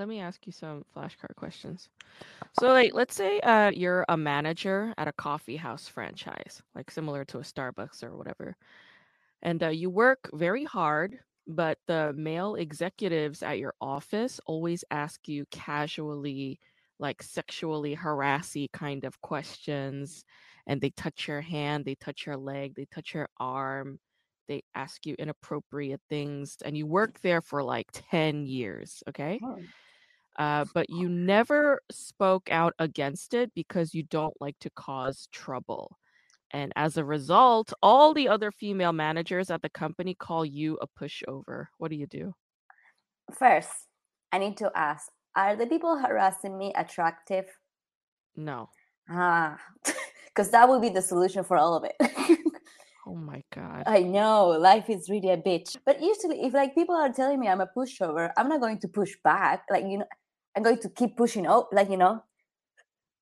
Let me ask you some flashcard questions. So, like, let's say uh, you're a manager at a coffee house franchise, like similar to a Starbucks or whatever, and uh, you work very hard, but the male executives at your office always ask you casually, like sexually harassy kind of questions, and they touch your hand, they touch your leg, they touch your arm, they ask you inappropriate things, and you work there for like 10 years, okay? Oh. Uh, but you never spoke out against it because you don't like to cause trouble. And as a result, all the other female managers at the company call you a pushover. What do you do? First, I need to ask Are the people harassing me attractive? No. Ah, because that would be the solution for all of it. Oh my God. I know life is really a bitch. But usually, if like people are telling me I'm a pushover, I'm not going to push back. Like, you know, I'm going to keep pushing out, like, you know,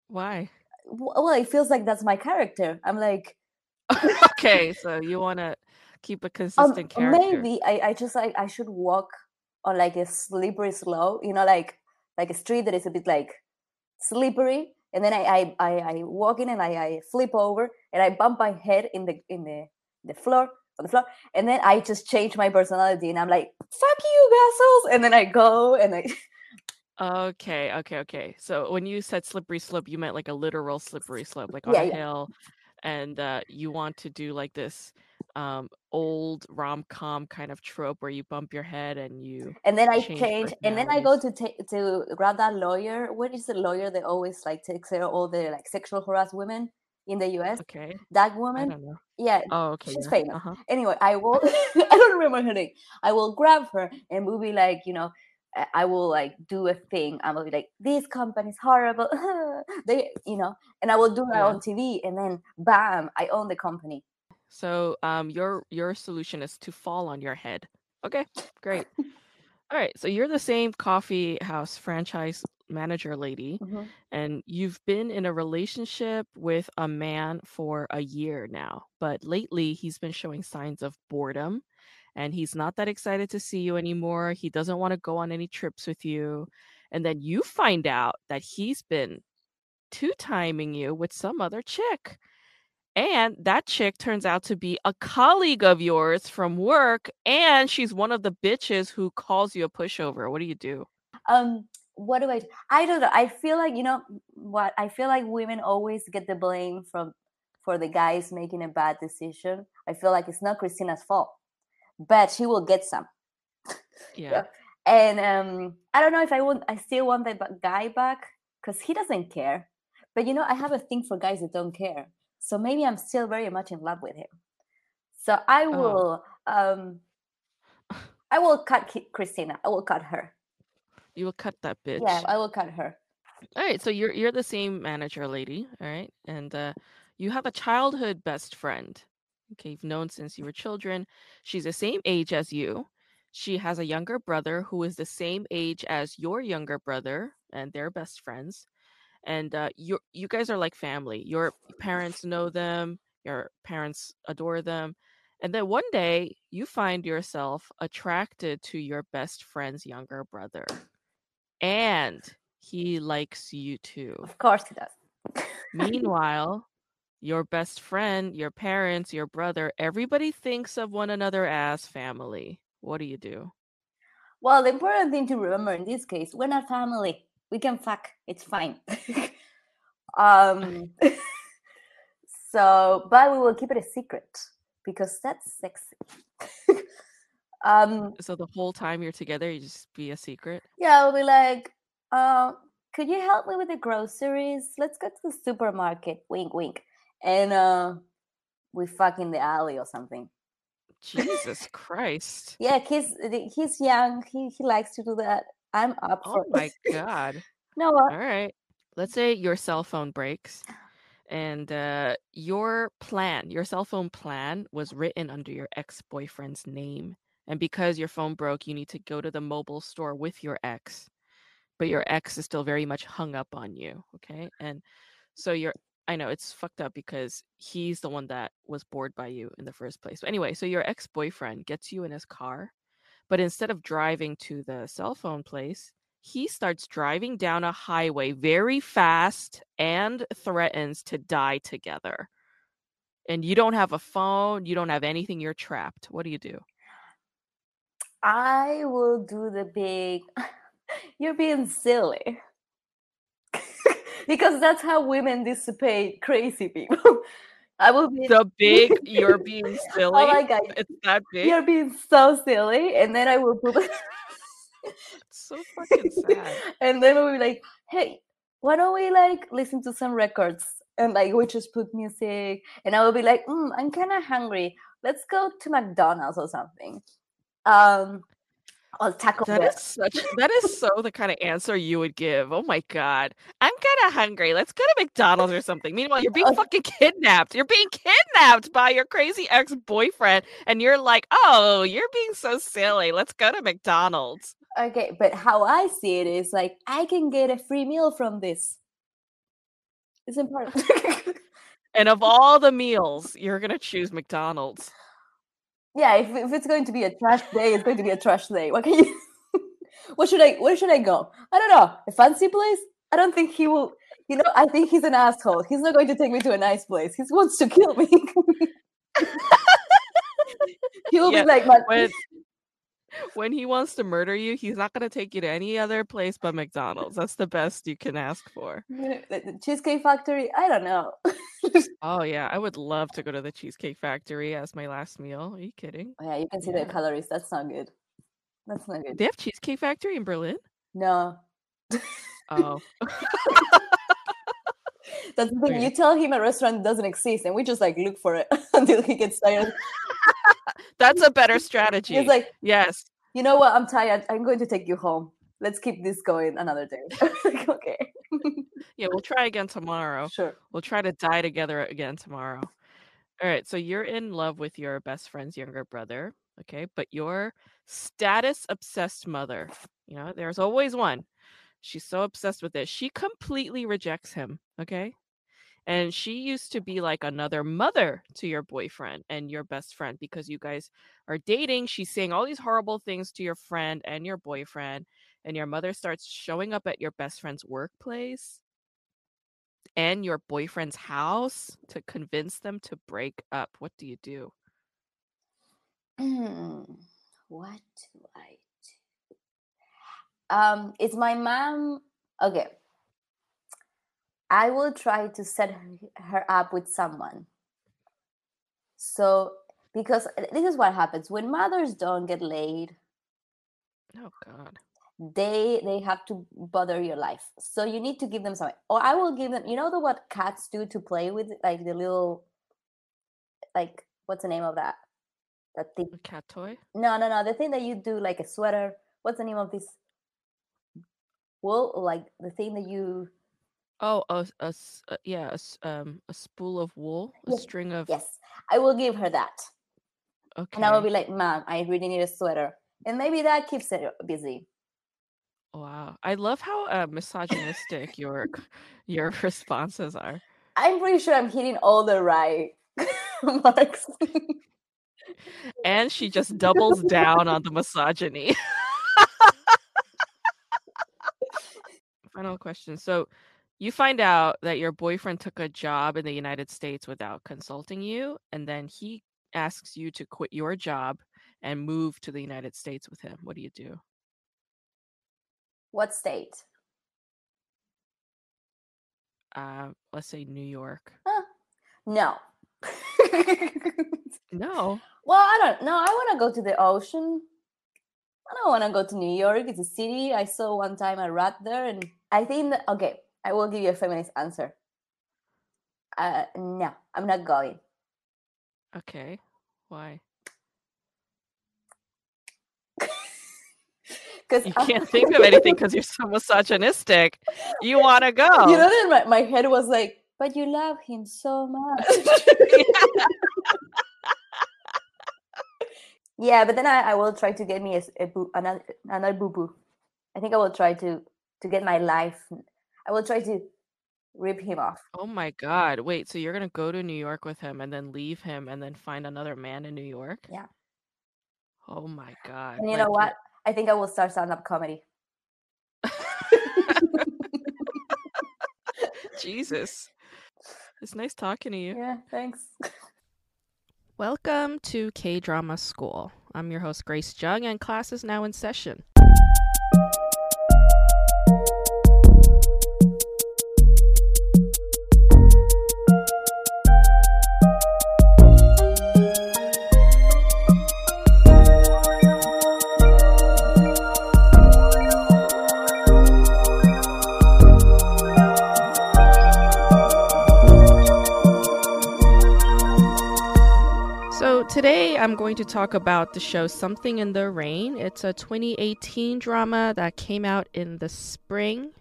Why? well, it feels like that's my character. I'm like, okay, so you want to keep a um, consistent character. maybe I, I just like I should walk on like a slippery slope, you know, like like a street that is a bit like slippery, and then I I I, I walk in and I, I flip over and I bump my head in the in the the floor on the floor, and then I just change my personality and I'm like, fuck you, assholes, and then I go and I Okay, okay, okay. So when you said slippery slope, you meant like a literal slippery slope, like on yeah a yeah hill, and uh, you want to do like this um, old rom-com kind of trope where you bump your head and you and then I change change, and then I go personalities. to ta- to grab that lawyer. What is the lawyer that always like takes care of all the like sexual harassed women in the U.S.? Okay, That I woman, don't know. yeah, Oh, okay, she's yeah. famous. Uh-huh. Anyway, I will. I don't remember her name. I will grab her and we'll be like, you know, I will like do a thing. I will be like, this company's horrible. they, you know, and I will do that Yeah. on TV, and then bam, I own the company. So um your your solution is to fall on your head. Okay, great. All right, so you're the same coffee house franchise manager lady, Mhm. and you've been in a relationship with a man for a year now. But lately, he's been showing signs of boredom, and he's not that excited to see you anymore. He doesn't want to go on any trips with you. And then you find out that he's been two timing you with some other chick. And that chick turns out to be a colleague of yours from work, and she's one of the bitches who calls you a pushover. What do you do? Um, what do I? do? I don't know. I feel like you know what? I feel like women always get the blame from for the guys making a bad decision. I feel like it's not Christina's fault, but she will get some. Yeah. Yeah. And um, I don't know if I want. I still want that guy back because he doesn't care. But you know, I have a thing for guys that don't care. So maybe I'm still very much in love with him. So I Oh, will. Um, I will cut Christina. I will cut her. you will cut that bitch. Yeah. I will cut her. All right, so you're you're the same manager lady, all right? And uh you have a childhood best friend. Okay, you've known since you were children. She's the same age as you. She has a younger brother who is the same age as your younger brother, and they're best friends. And uh you you guys are like family. Your parents know them, your parents adore them. And then one day you find yourself attracted to your best friend's younger brother. And he likes you too. Of course he does. Meanwhile, your best friend, your parents, your brother, everybody thinks of one another as family. What do you do? Well, the important thing to remember in this case, we're not family. We can fuck. It's fine. um, so, but we will keep it a secret because that's sexy. um, So the whole time you're together, you just be a secret? yeah, I'll be like, uh, could you help me with the groceries? Let's go to the supermarket. Wink, wink. And uh, we fuck in the alley or something. Jesus Christ. Yeah, he's he's young. He he likes to do that. I'm up Oh my God. no, what? All right. Let's say your cell phone breaks and uh, your plan, your cell phone plan was written under your ex boyfriend's name. And because your phone broke, you need to go to the mobile store with your ex, but your ex is still very much hung up on you. Okay. And so you're, I know it's fucked up because he's the one that was bored by you in the first place. But anyway, so your ex boyfriend gets you in his car, but instead of driving to the cell phone place, he starts driving down a highway very fast and threatens to die together. And you don't have a phone, you don't have anything, you're trapped. What do you do? I will do the big. You're being silly. Because that's how women dissipate crazy people. I will be The big you're being silly. Oh my god, It's that big. you're being so silly, and then I will put It's so fucking sad. and then we'll be like, hey, why don't we like listen to some records? And like we just put music, and I will be like, mm, I'm kind of hungry. Let's go to McDonald's or something. Um, or Taco That Bell. is such that is so the kind of answer you would give. Oh my god. I'm kind of hungry. Let's go to McDonald's or something. Meanwhile, you're being oh. fucking kidnapped. You're being kidnapped by your crazy ex-boyfriend and you're like, "Oh, you're being so silly. Let's go to McDonald's." Okay, but how I see it is like I can get a free meal from this. It's important. And of all the meals, you're going to choose McDonald's. Yeah, if, if it's going to be a trash day, it's going to be a trash day. What can you? what should I? Where should I go? I don't know. A fancy place? I don't think he will. You know, I think he's an asshole. He's not going to take me to a nice place. He wants to kill me. he will Yeah, be like, my, When when he wants to murder you, he's not going to take you to any other place but McDonald's. That's the best you can ask for. the Cheesecake Factory. I don't know. Oh yeah, I would love to go to the Cheesecake Factory as my last meal. Are you kidding? Oh, yeah, you can see Yeah. the calories. That's not good. That's not good. They have Cheesecake Factory in Berlin? No. Oh. That's the oh, thing. Okay. You tell him a restaurant doesn't exist, and we just like look for it until he gets tired. That's a better strategy. He's like, yes. you know what? I'm tired. I'm going to take you home. Let's keep this going another day. Like, okay, Yeah, we'll try again tomorrow. sure. We'll try to die together again tomorrow. All right, so you're in love with your best friend's younger brother, okay? But your status obsessed mother, you know, there's always one. She's so obsessed with it. She completely rejects him, okay? And she used to be like another mother to your boyfriend and your best friend because you guys are dating. She's saying all these horrible things to your friend and your boyfriend, and your mother starts showing up at your best friend's workplace and your boyfriend's house to convince them to break up. What do you do? what do I do? Um, is my mom okay? I will try to set her- up with someone. So, because uh, this is what happens when mothers don't get laid, Oh God. they they have to bother your life so you need to give them something or i will give them you know the what cats do to play with like the little like what's the name of that that thing A cat toy? no no no the thing that you do like a sweater what's the name of this wool like the thing that you Oh, a, s- a s- uh, yeah, a, s- um, a spool of wool, a Yes, string of. yes i will give her that Okay. and i will be like mom i really need a sweater and maybe that keeps her busy Wow, I love how uh, misogynistic your c- your responses are. i'm pretty sure i'm hitting all the right marks And she just doubles down on the misogyny. Final question. So, you find out that your boyfriend took a job in the United States without consulting you, and then he asks you to quit your job and move to the United States with him. What do you do? what state Uh, let's say New York. No. No. well, I don't know. I want to go to the ocean. I don't want to go to New York. It's a city. I saw one time a rat there, and I think that, okay, I will give you a feminist answer. Uh, no, I'm not going. Okay. Why? Because You can't think of anything because you're so misogynistic. You want to go. You know that my, my head was like, but you love him so much. yeah, but then I, I will try to get me a boo, another another boo boo. I think I will try to to get my life. I will try to rip him off. Oh my god. Wait, so you're going to go to New York with him and then leave him and then find another man in New York? Yeah. Oh my god. And you like, know what? I think I will start stand up comedy. Jesus. It's nice talking to you. Yeah, thanks. Welcome to K Drama School. I'm your host, Grace Jung, and class is now in session. today I'm going to talk about the show Something in the Rain. It's a 2018 drama that came out in the spring.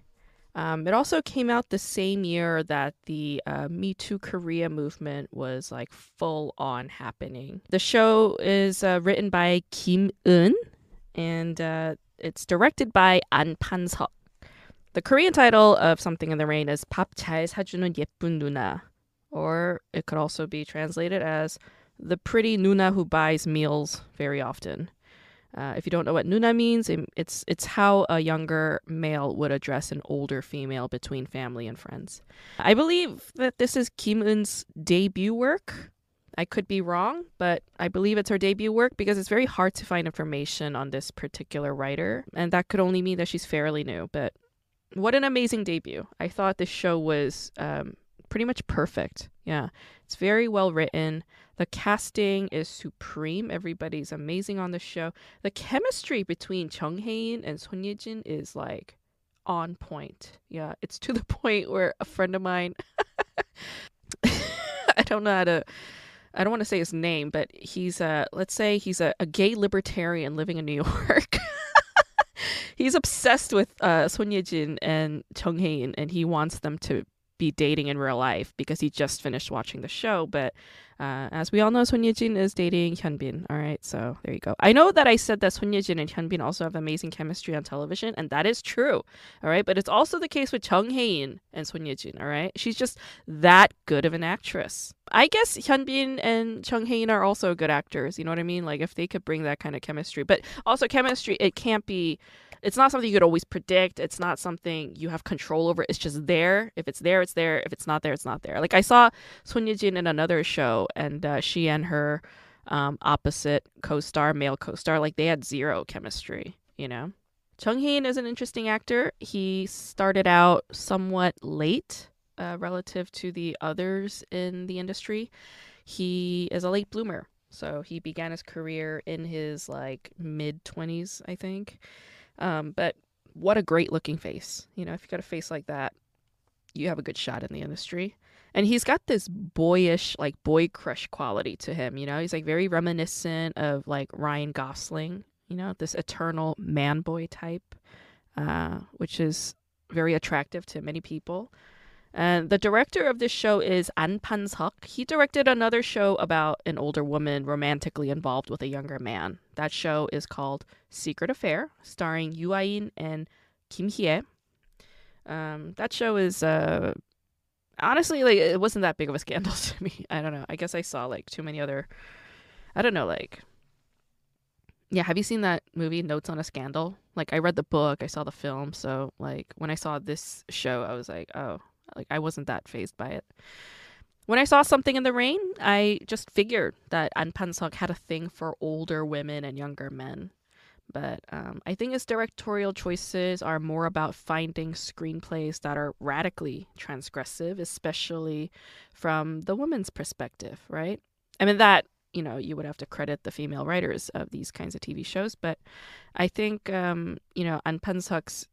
Um, it also came out the same year that the uh, Me Too Korea movement was like full on happening. The show is uh, written by Kim Eun and uh, it's directed by An Pan-seok. The Korean title of Something in the Rain is 밥 잘 사주는 예쁜 누나, or it could also be translated as the pretty Nuna who buys meals very often. Uh, if you don't know what Nuna means, it- it's it's how a younger male would address an older female between family and friends. I believe that this is Kim Eun's debut work. I could be wrong, but I believe it's her debut work because it's very hard to find information on this particular writer, and that could only mean that she's fairly new. But what an amazing debut! I thought this show was um, pretty much perfect. Yeah, it's very well written. The casting is supreme. Everybody's amazing on the show. The chemistry between Chung Hae-in and Son Ye-jin is like on point. Yeah, it's to the point where a friend of mine I don't know how to I don't want to say his name, but he's a let's say he's a, a gay libertarian living in New York. he's obsessed with uh, Son Ye-jin and Chung Hae-in, and he wants them to be dating in real life because he just finished watching the show. But uh, as we all know, Son Ye-jin is dating Hyunbin. All right, so there you go. I know that I said that Son Ye-jin and Hyunbin also have amazing chemistry on television, and that is true. All right, but it's also the case with Chung Hae-in and Son Ye-jin. All right, she's just that good of an actress. I guess Hyunbin and Chung Hae-in are also good actors. You know what I mean? Like if they could bring that kind of chemistry, but also chemistry, it can't be. It's not something you could always predict. It's not something you have control over. It's just there. If it's there, it's there. If it's not there, it's not there. Like I saw Son Ye-jin in another show, and uh, she and her um, opposite co-star, male co-star, like they had zero chemistry. You know. Chung Hae-in is an interesting actor. He started out somewhat late uh, relative to the others in the industry. He is a late bloomer. So he began his career in his like mid 20s, I think. Um, but what a great looking face. You know, if you got a face like that, you have a good shot in the industry. And he's got this boyish, like boy crush quality to him. You know, he's like very reminiscent of like Ryan Gosling, you know, this eternal man boy type, uh, which is very attractive to many people. And the director of this show is An Pan-seok. He directed another show about an older woman romantically involved with a younger man. That show is called Secret Affair, starring Yoo Ah-in and Kim Hee-ae. Um, that show is uh, honestly like it wasn't that big of a scandal to me. I don't know. I guess I saw like too many other. I don't know. Like, yeah. Have you seen that movie Notes on a Scandal? Like, I read the book, I saw the film, so like when I saw this show, I was like, oh, like I wasn't that phased by it. When I saw something in the rain, I just figured that An Pan-seok had a thing for older women and younger men. But um, I think his directorial choices are more about finding screenplays that are radically transgressive, especially from the woman's perspective, right? I mean, that, you know, you would have to credit the female writers of these kinds of TV shows. But I think, um, you know, An Pan-seok's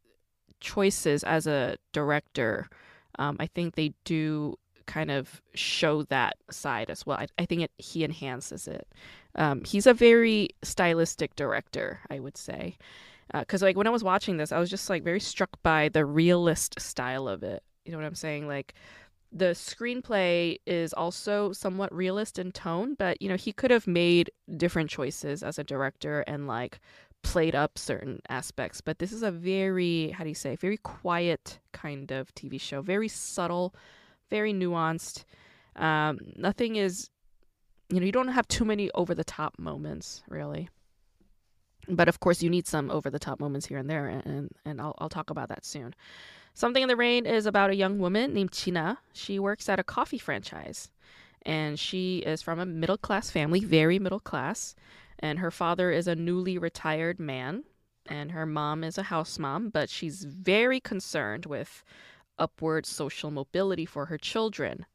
choices as a director um, I think they do kind of show that side as well. I, I think it, he enhances it. Um, he's a very stylistic director, I would say. Because like when I was watching this, I was just like very struck by the realist style of it. You know what I'm saying? Like the screenplay is also somewhat realist in tone, but you know he could have made different choices as a director and like played up certain aspects. But this is a very how do you say very quiet kind of TV show, very subtle, very nuanced. Um, nothing is, you know, you don't have too many over the top moments really. But of course, you need some over the top moments here and there, and and I'll I'll talk about that soon. Something in the Rain is about a young woman named China. She works at a coffee franchise and she is from a middle class family, very middle class. And her father is a newly retired man, and her mom is a house mom, but she's very concerned with upward social mobility for her children.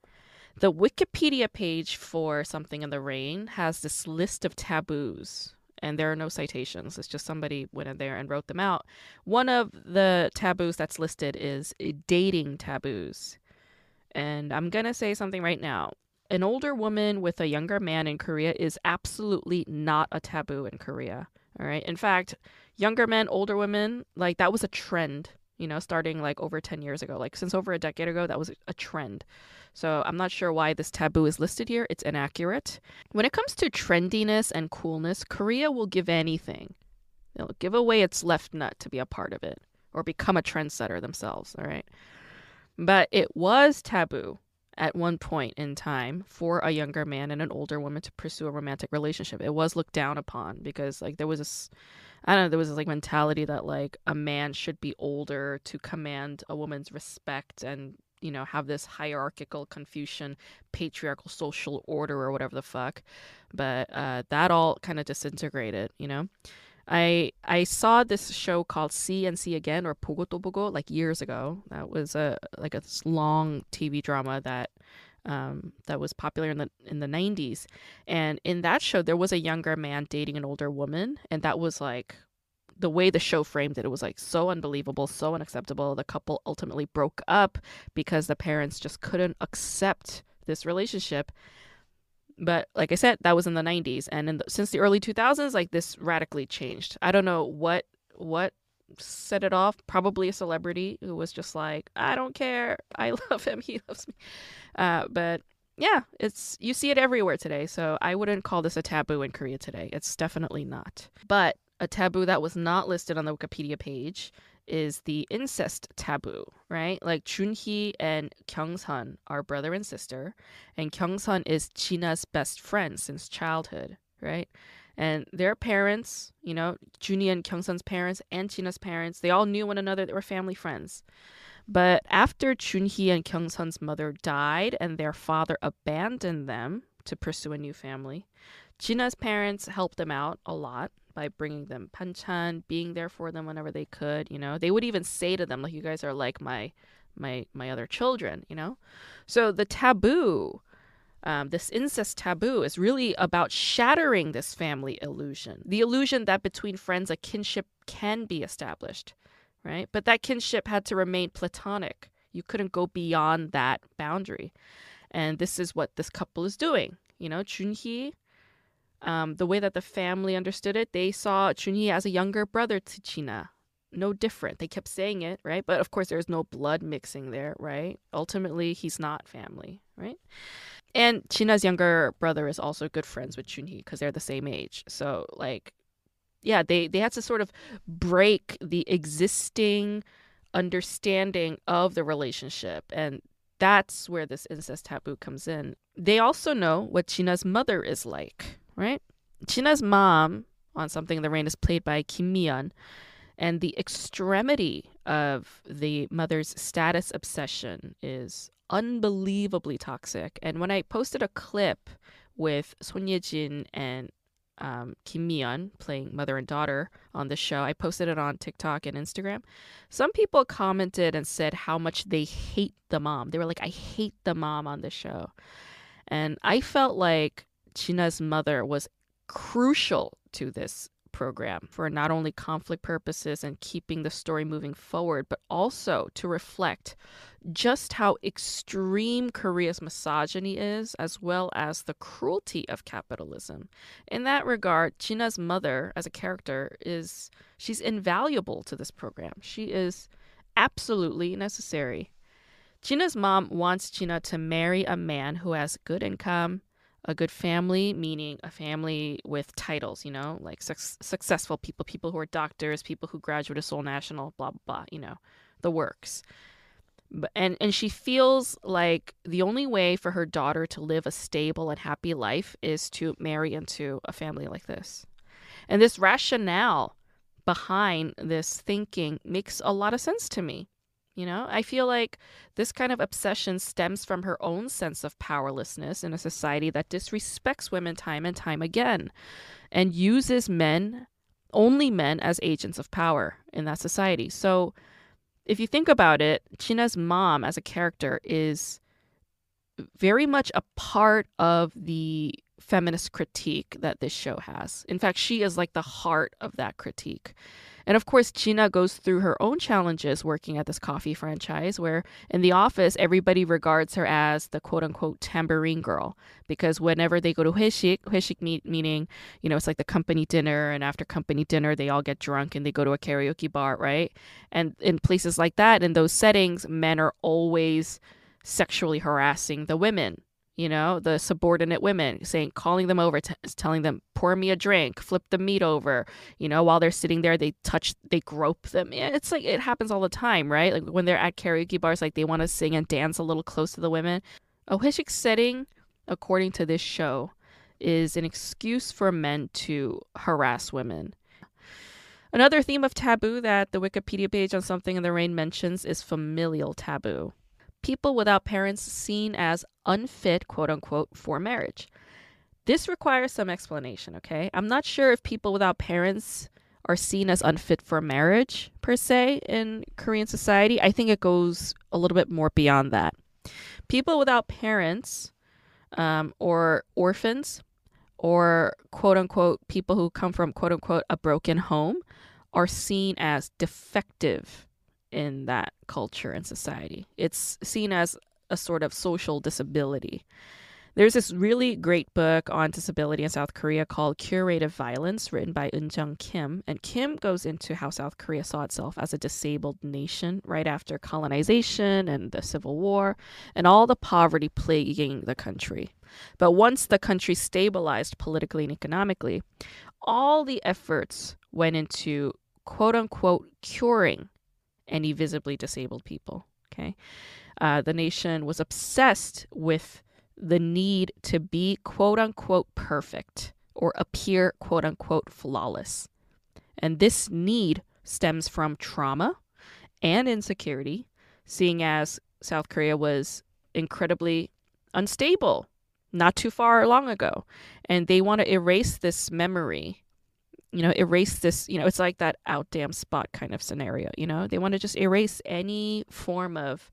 The Wikipedia page for Something in the Rain has this list of taboos, and there are no citations. It's just somebody went in there and wrote them out. One of the taboos that's listed is dating taboos. And I'm going to say something right now an older woman with a younger man in Korea is absolutely not a taboo in Korea. All right. In fact, younger men, older women, like that was a trend, you know, starting like over 10 years ago. Like since over a decade ago, that was a trend. So I'm not sure why this taboo is listed here. It's inaccurate. When it comes to trendiness and coolness, Korea will give anything. They'll give away its left nut to be a part of it or become a trendsetter themselves. All right. But it was taboo at one point in time for a younger man and an older woman to pursue a romantic relationship. It was looked down upon because like there was this I don't know, there was this like mentality that like a man should be older to command a woman's respect and you know have this hierarchical Confucian patriarchal social order or whatever the fuck. But uh, that all kind of disintegrated, you know. I I saw this show called See and See Again or Pogo to Pogo like years ago. That was a like a long TV drama that um, that was popular in the in the 90s. And in that show there was a younger man dating an older woman and that was like the way the show framed it, it was like so unbelievable, so unacceptable. The couple ultimately broke up because the parents just couldn't accept this relationship. But like I said, that was in the 90s, and the, since the early 2000s, like this radically changed. I don't know what what set it off. Probably a celebrity who was just like, I don't care, I love him, he loves me. Uh, but yeah, it's you see it everywhere today. So I wouldn't call this a taboo in Korea today. It's definitely not. But a taboo that was not listed on the Wikipedia page is the incest taboo, right? Like Junhee and Kyungsun are brother and sister, and Kyungsun is China's best friend since childhood, right? And their parents, you know, Junhee and Kyungsun's parents and China's parents, they all knew one another. They were family friends. But after Junhee and Kyungsun's mother died and their father abandoned them to pursue a new family, China's parents helped them out a lot by bringing them panchan, being there for them whenever they could. You know, they would even say to them like, "You guys are like my my my other children." You know, so the taboo. Um, this incest taboo is really about shattering this family illusion the illusion that between friends a kinship can be established right but that kinship had to remain platonic you couldn't go beyond that boundary and this is what this couple is doing you know Chun junhee um, the way that the family understood it, they saw Junhee as a younger brother to China. No different. They kept saying it, right? But of course, there's no blood mixing there, right? Ultimately, he's not family, right? And China's younger brother is also good friends with Junhee because they're the same age. So, like, yeah, they, they had to sort of break the existing understanding of the relationship. And that's where this incest taboo comes in. They also know what China's mother is like, right? China's mom on Something in the Rain is played by Kim Mi-yeon. And the extremity of the mother's status obsession is unbelievably toxic. And when I posted a clip with Son Ye-jin and um, Kim Mi-yeon playing mother and daughter on the show, I posted it on TikTok and Instagram. Some people commented and said how much they hate the mom. They were like, I hate the mom on the show. And I felt like China's mother was crucial to this program for not only conflict purposes and keeping the story moving forward, but also to reflect just how extreme Korea's misogyny is, as well as the cruelty of capitalism. In that regard, China's mother, as a character, is she's invaluable to this program. She is absolutely necessary. China's mom wants China to marry a man who has good income, a good family, meaning a family with titles, you know, like su- successful people, people who are doctors, people who graduate graduated Seoul National, blah, blah, blah, you know, the works. But, and, and she feels like the only way for her daughter to live a stable and happy life is to marry into a family like this. And this rationale behind this thinking makes a lot of sense to me. You know, I feel like this kind of obsession stems from her own sense of powerlessness in a society that disrespects women time and time again and uses men, only men, as agents of power in that society. So if you think about it, China's mom as a character is very much a part of the feminist critique that this show has. In fact, she is like the heart of that critique. And of course, Gina goes through her own challenges working at this coffee franchise, where in the office, everybody regards her as the quote unquote tambourine girl. Because whenever they go to Hueshik, Hueshik meet, meaning, you know, it's like the company dinner, and after company dinner, they all get drunk and they go to a karaoke bar, right? And in places like that, in those settings, men are always sexually harassing the women you know, the subordinate women saying, calling them over, t- telling them, pour me a drink, flip the meat over. You know, while they're sitting there, they touch, they grope them. It's like it happens all the time, right? Like when they're at karaoke bars, like they want to sing and dance a little close to the women. A Hueshik setting, according to this show, is an excuse for men to harass women. Another theme of taboo that the Wikipedia page on Something in the Rain mentions is familial taboo people without parents seen as unfit, quote unquote, for marriage. This requires some explanation, okay? I'm not sure if people without parents are seen as unfit for marriage per se in Korean society. I think it goes a little bit more beyond that. People without parents um, or orphans or quote unquote people who come from quote unquote a broken home are seen as defective in that culture and society. It's seen as a sort of social disability. There's this really great book on disability in South Korea called Curative Violence, written by Eun Jung Kim. And Kim goes into how South Korea saw itself as a disabled nation right after colonization and the Civil War and all the poverty plaguing the country. But once the country stabilized politically and economically, all the efforts went into quote unquote curing any visibly disabled people. Okay. Uh, the nation was obsessed with the need to be quote unquote perfect or appear quote unquote flawless. And this need stems from trauma and insecurity, seeing as South Korea was incredibly unstable not too far long ago. And they want to erase this memory you know, erase this, you know, it's like that out damn spot kind of scenario, you know? They want to just erase any form of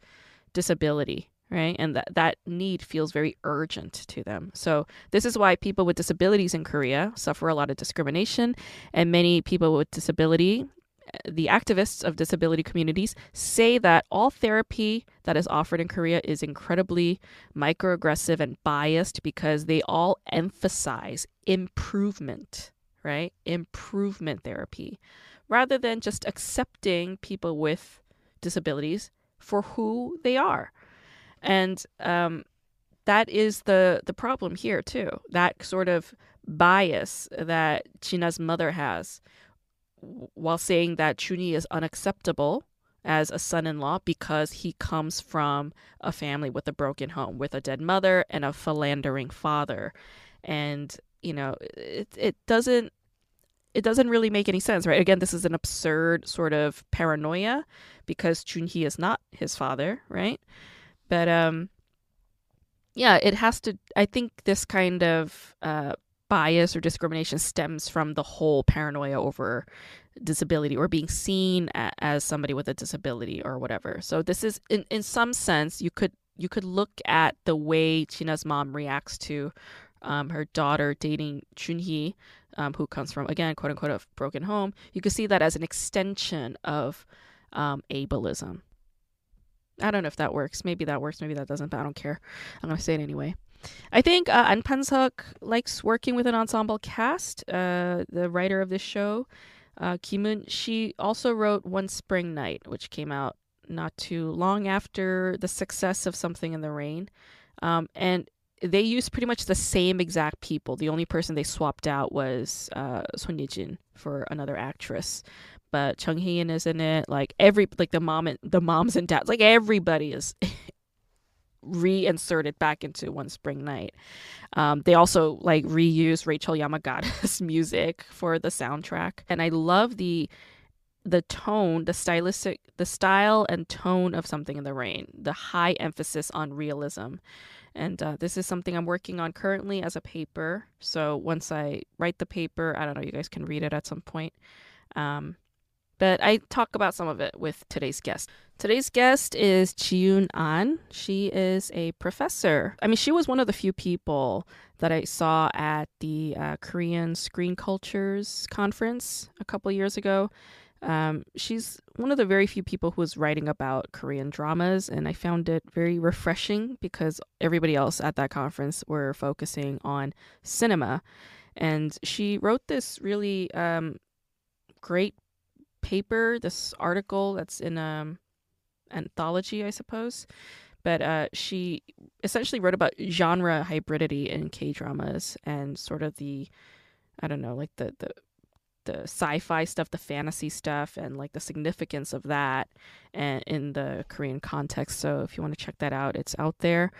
disability, right? And that that need feels very urgent to them. So this is why people with disabilities in Korea suffer a lot of discrimination and many people with disability eh, the activists of disability communities say that all therapy that is offered in Korea is incredibly microaggressive and biased because they all emphasize improvement right? Improvement therapy, rather than just accepting people with disabilities for who they are. And um, that is the the problem here too. That sort of bias that China's mother has, while saying that Junhee is unacceptable as a son-in-law because he comes from a family with a broken home, with a dead mother and a philandering father, and you know it it doesn't it doesn't really make any sense, right? Again, this is an absurd sort of paranoia because Junhee is not his father, right? But um yeah, it has to I think this kind of uh bias or discrimination stems from the whole paranoia over disability or being seen a- as somebody with a disability or whatever. So this is in in some sense you could you could look at the way China's mom reacts to um, her daughter dating Junhee, um, who comes from again quote unquote a broken home. You could see that as an extension of um, ableism. I don't know if that works. Maybe that works. Maybe that doesn't. But I don't care. I'm gonna say it anyway. I think uh, An Pan-seok likes working with an ensemble cast. Uh, the writer of this show, uh, Kim Eun, she also wrote One Spring Night, which came out not too long after the success of Something in the Rain. Um, and they used pretty much the same exact people. The only person they swapped out was uh, Son Ye-jin for another actress. But Chung Hae-in is in it. Like every like the mom and the moms and dads, like everybody is reinserted back into One Spring Night. Um, they also like reuse Rachel Yamagata's music for the soundtrack, and I love the the tone, the stylistic, the style and tone of Something in the Rain, the high emphasis on realism. And uh, this is something I'm working on currently as a paper. So once I write the paper, I don't know, you guys can read it at some point. Um, but I talk about some of it with today's guest. Today's guest is Jiyoon An. She is a professor. I mean, she was one of the few people that I saw at the uh, Korean Screen Cultures conference a couple years ago. Um, she's one of the very few people who was writing about Korean dramas, and I found it very refreshing because everybody else at that conference were focusing on cinema. And she wrote this really um, great paper, this article that's in um anthology, I suppose. But uh, she essentially wrote about genre hybridity in K dramas and sort of the, I don't know, like the the the sci-fi stuff, the fantasy stuff, and like the significance of that, and in the Korean context. So if you want to check that out, it's out there.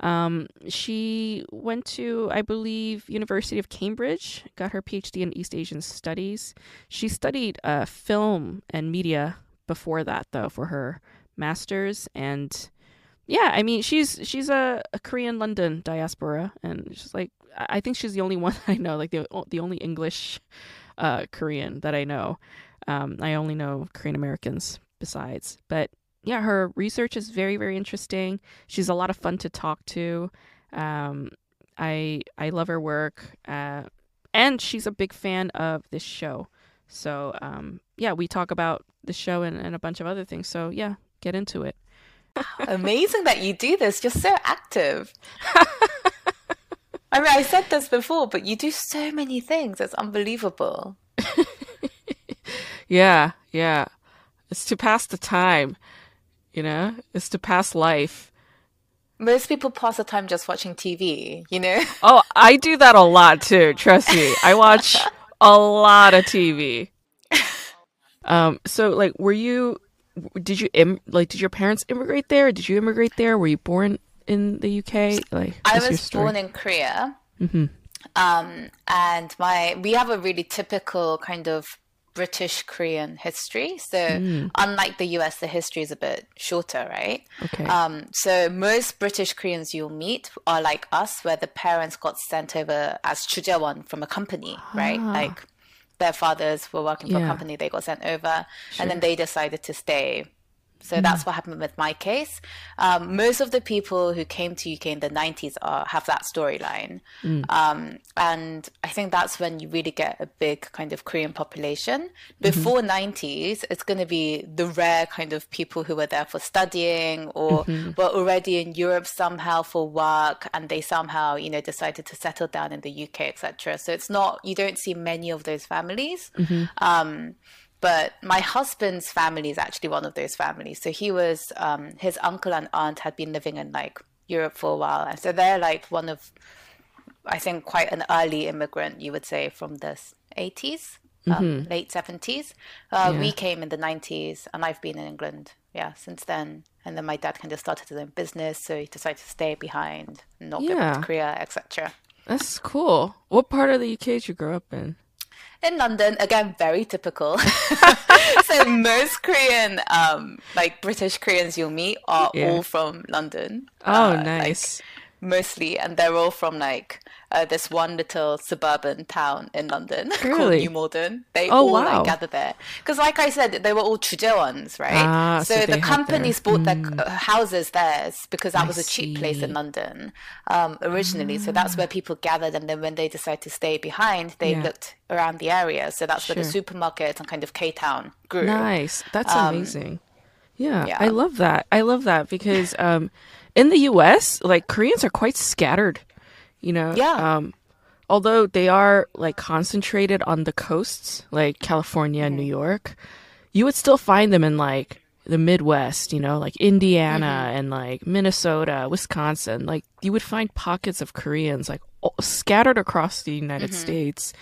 Um, she went to, I believe, University of Cambridge, got her PhD in East Asian Studies. She studied uh, film and media before that, though, for her master's. And yeah, I mean, she's she's a, a Korean London diaspora, and she's like, I think she's the only one I know, like the the only English uh, Korean that I know. Um, I only know Korean Americans besides, but yeah, her research is very very interesting. She's a lot of fun to talk to. Um, I I love her work, uh, and she's a big fan of this show. So um, yeah, we talk about the show and, and a bunch of other things. So yeah, get into it. Amazing that you do this. You're so active. I mean, I said this before, but you do so many things. It's unbelievable. yeah, yeah. It's to pass the time you know? It's to pass life. Most people pass the time just watching tv you know? Oh i do that a lot too trust me. I watch a lot of tv um so like were you did you Im- like did your parents immigrate there? Did you immigrate there? Were you born in the uk like i was born in korea mm-hmm. um and my we have a really typical kind of British Korean history. So mm. unlike the US, the history is a bit shorter, right? Okay. Um, so most British Koreans you'll meet are like us, where the parents got sent over as chujewon from a company, right? Ah. Like their fathers were working for yeah. a company, they got sent over, sure. and then they decided to stay so mm. that's what happened with my case. Um, most of the people who came to UK in the 90s are, have that storyline. Mm. Um, and I think that's when you really get a big kind of Korean population. Mm-hmm. Before mm-hmm. 90s, it's going to be the rare kind of people who were there for studying or mm-hmm. were already in Europe somehow for work and they somehow, you know, decided to settle down in the UK, etc. So it's not, you don't see many of those families. Mm-hmm. Um, but my husband's family is actually one of those families. So he was, um, his uncle and aunt had been living in like Europe for a while. And so they're like one of, I think, quite an early immigrant, you would say, from the 80s, um, mm-hmm. late 70s. Uh, yeah. We came in the 90s, and I've been in England, yeah, since then. And then my dad kind of started his own business, so he decided to stay behind, not yeah. go back to Korea, etc. That's cool. What part of the UK did you grow up in? In London, again, very typical. so most Korean, um, like British Koreans you'll meet are yeah. all from London. Oh, uh, nice. Like, mostly, and they're all from like uh, this one little suburban town in London really? called New Malden. They oh, all wow. like gather there because, like I said, they were all Chujewons, right? Ah, so, so the companies bought mm. their houses there because that I was a cheap see. place in London um, originally. So that's where ah. people gathered, and then when they decided to stay behind, they yeah. looked around the area. So that's sure. where the supermarket and kind of K Town grew. Nice, that's um, amazing. Yeah, yeah, I love that. I love that because um, in the U.S., like Koreans are quite scattered you know yeah um although they are like concentrated on the coasts like california and new mm-hmm. york you would still find them in like the midwest you know like indiana mm-hmm. and like minnesota wisconsin like you would find pockets of koreans like scattered across the united mm-hmm. states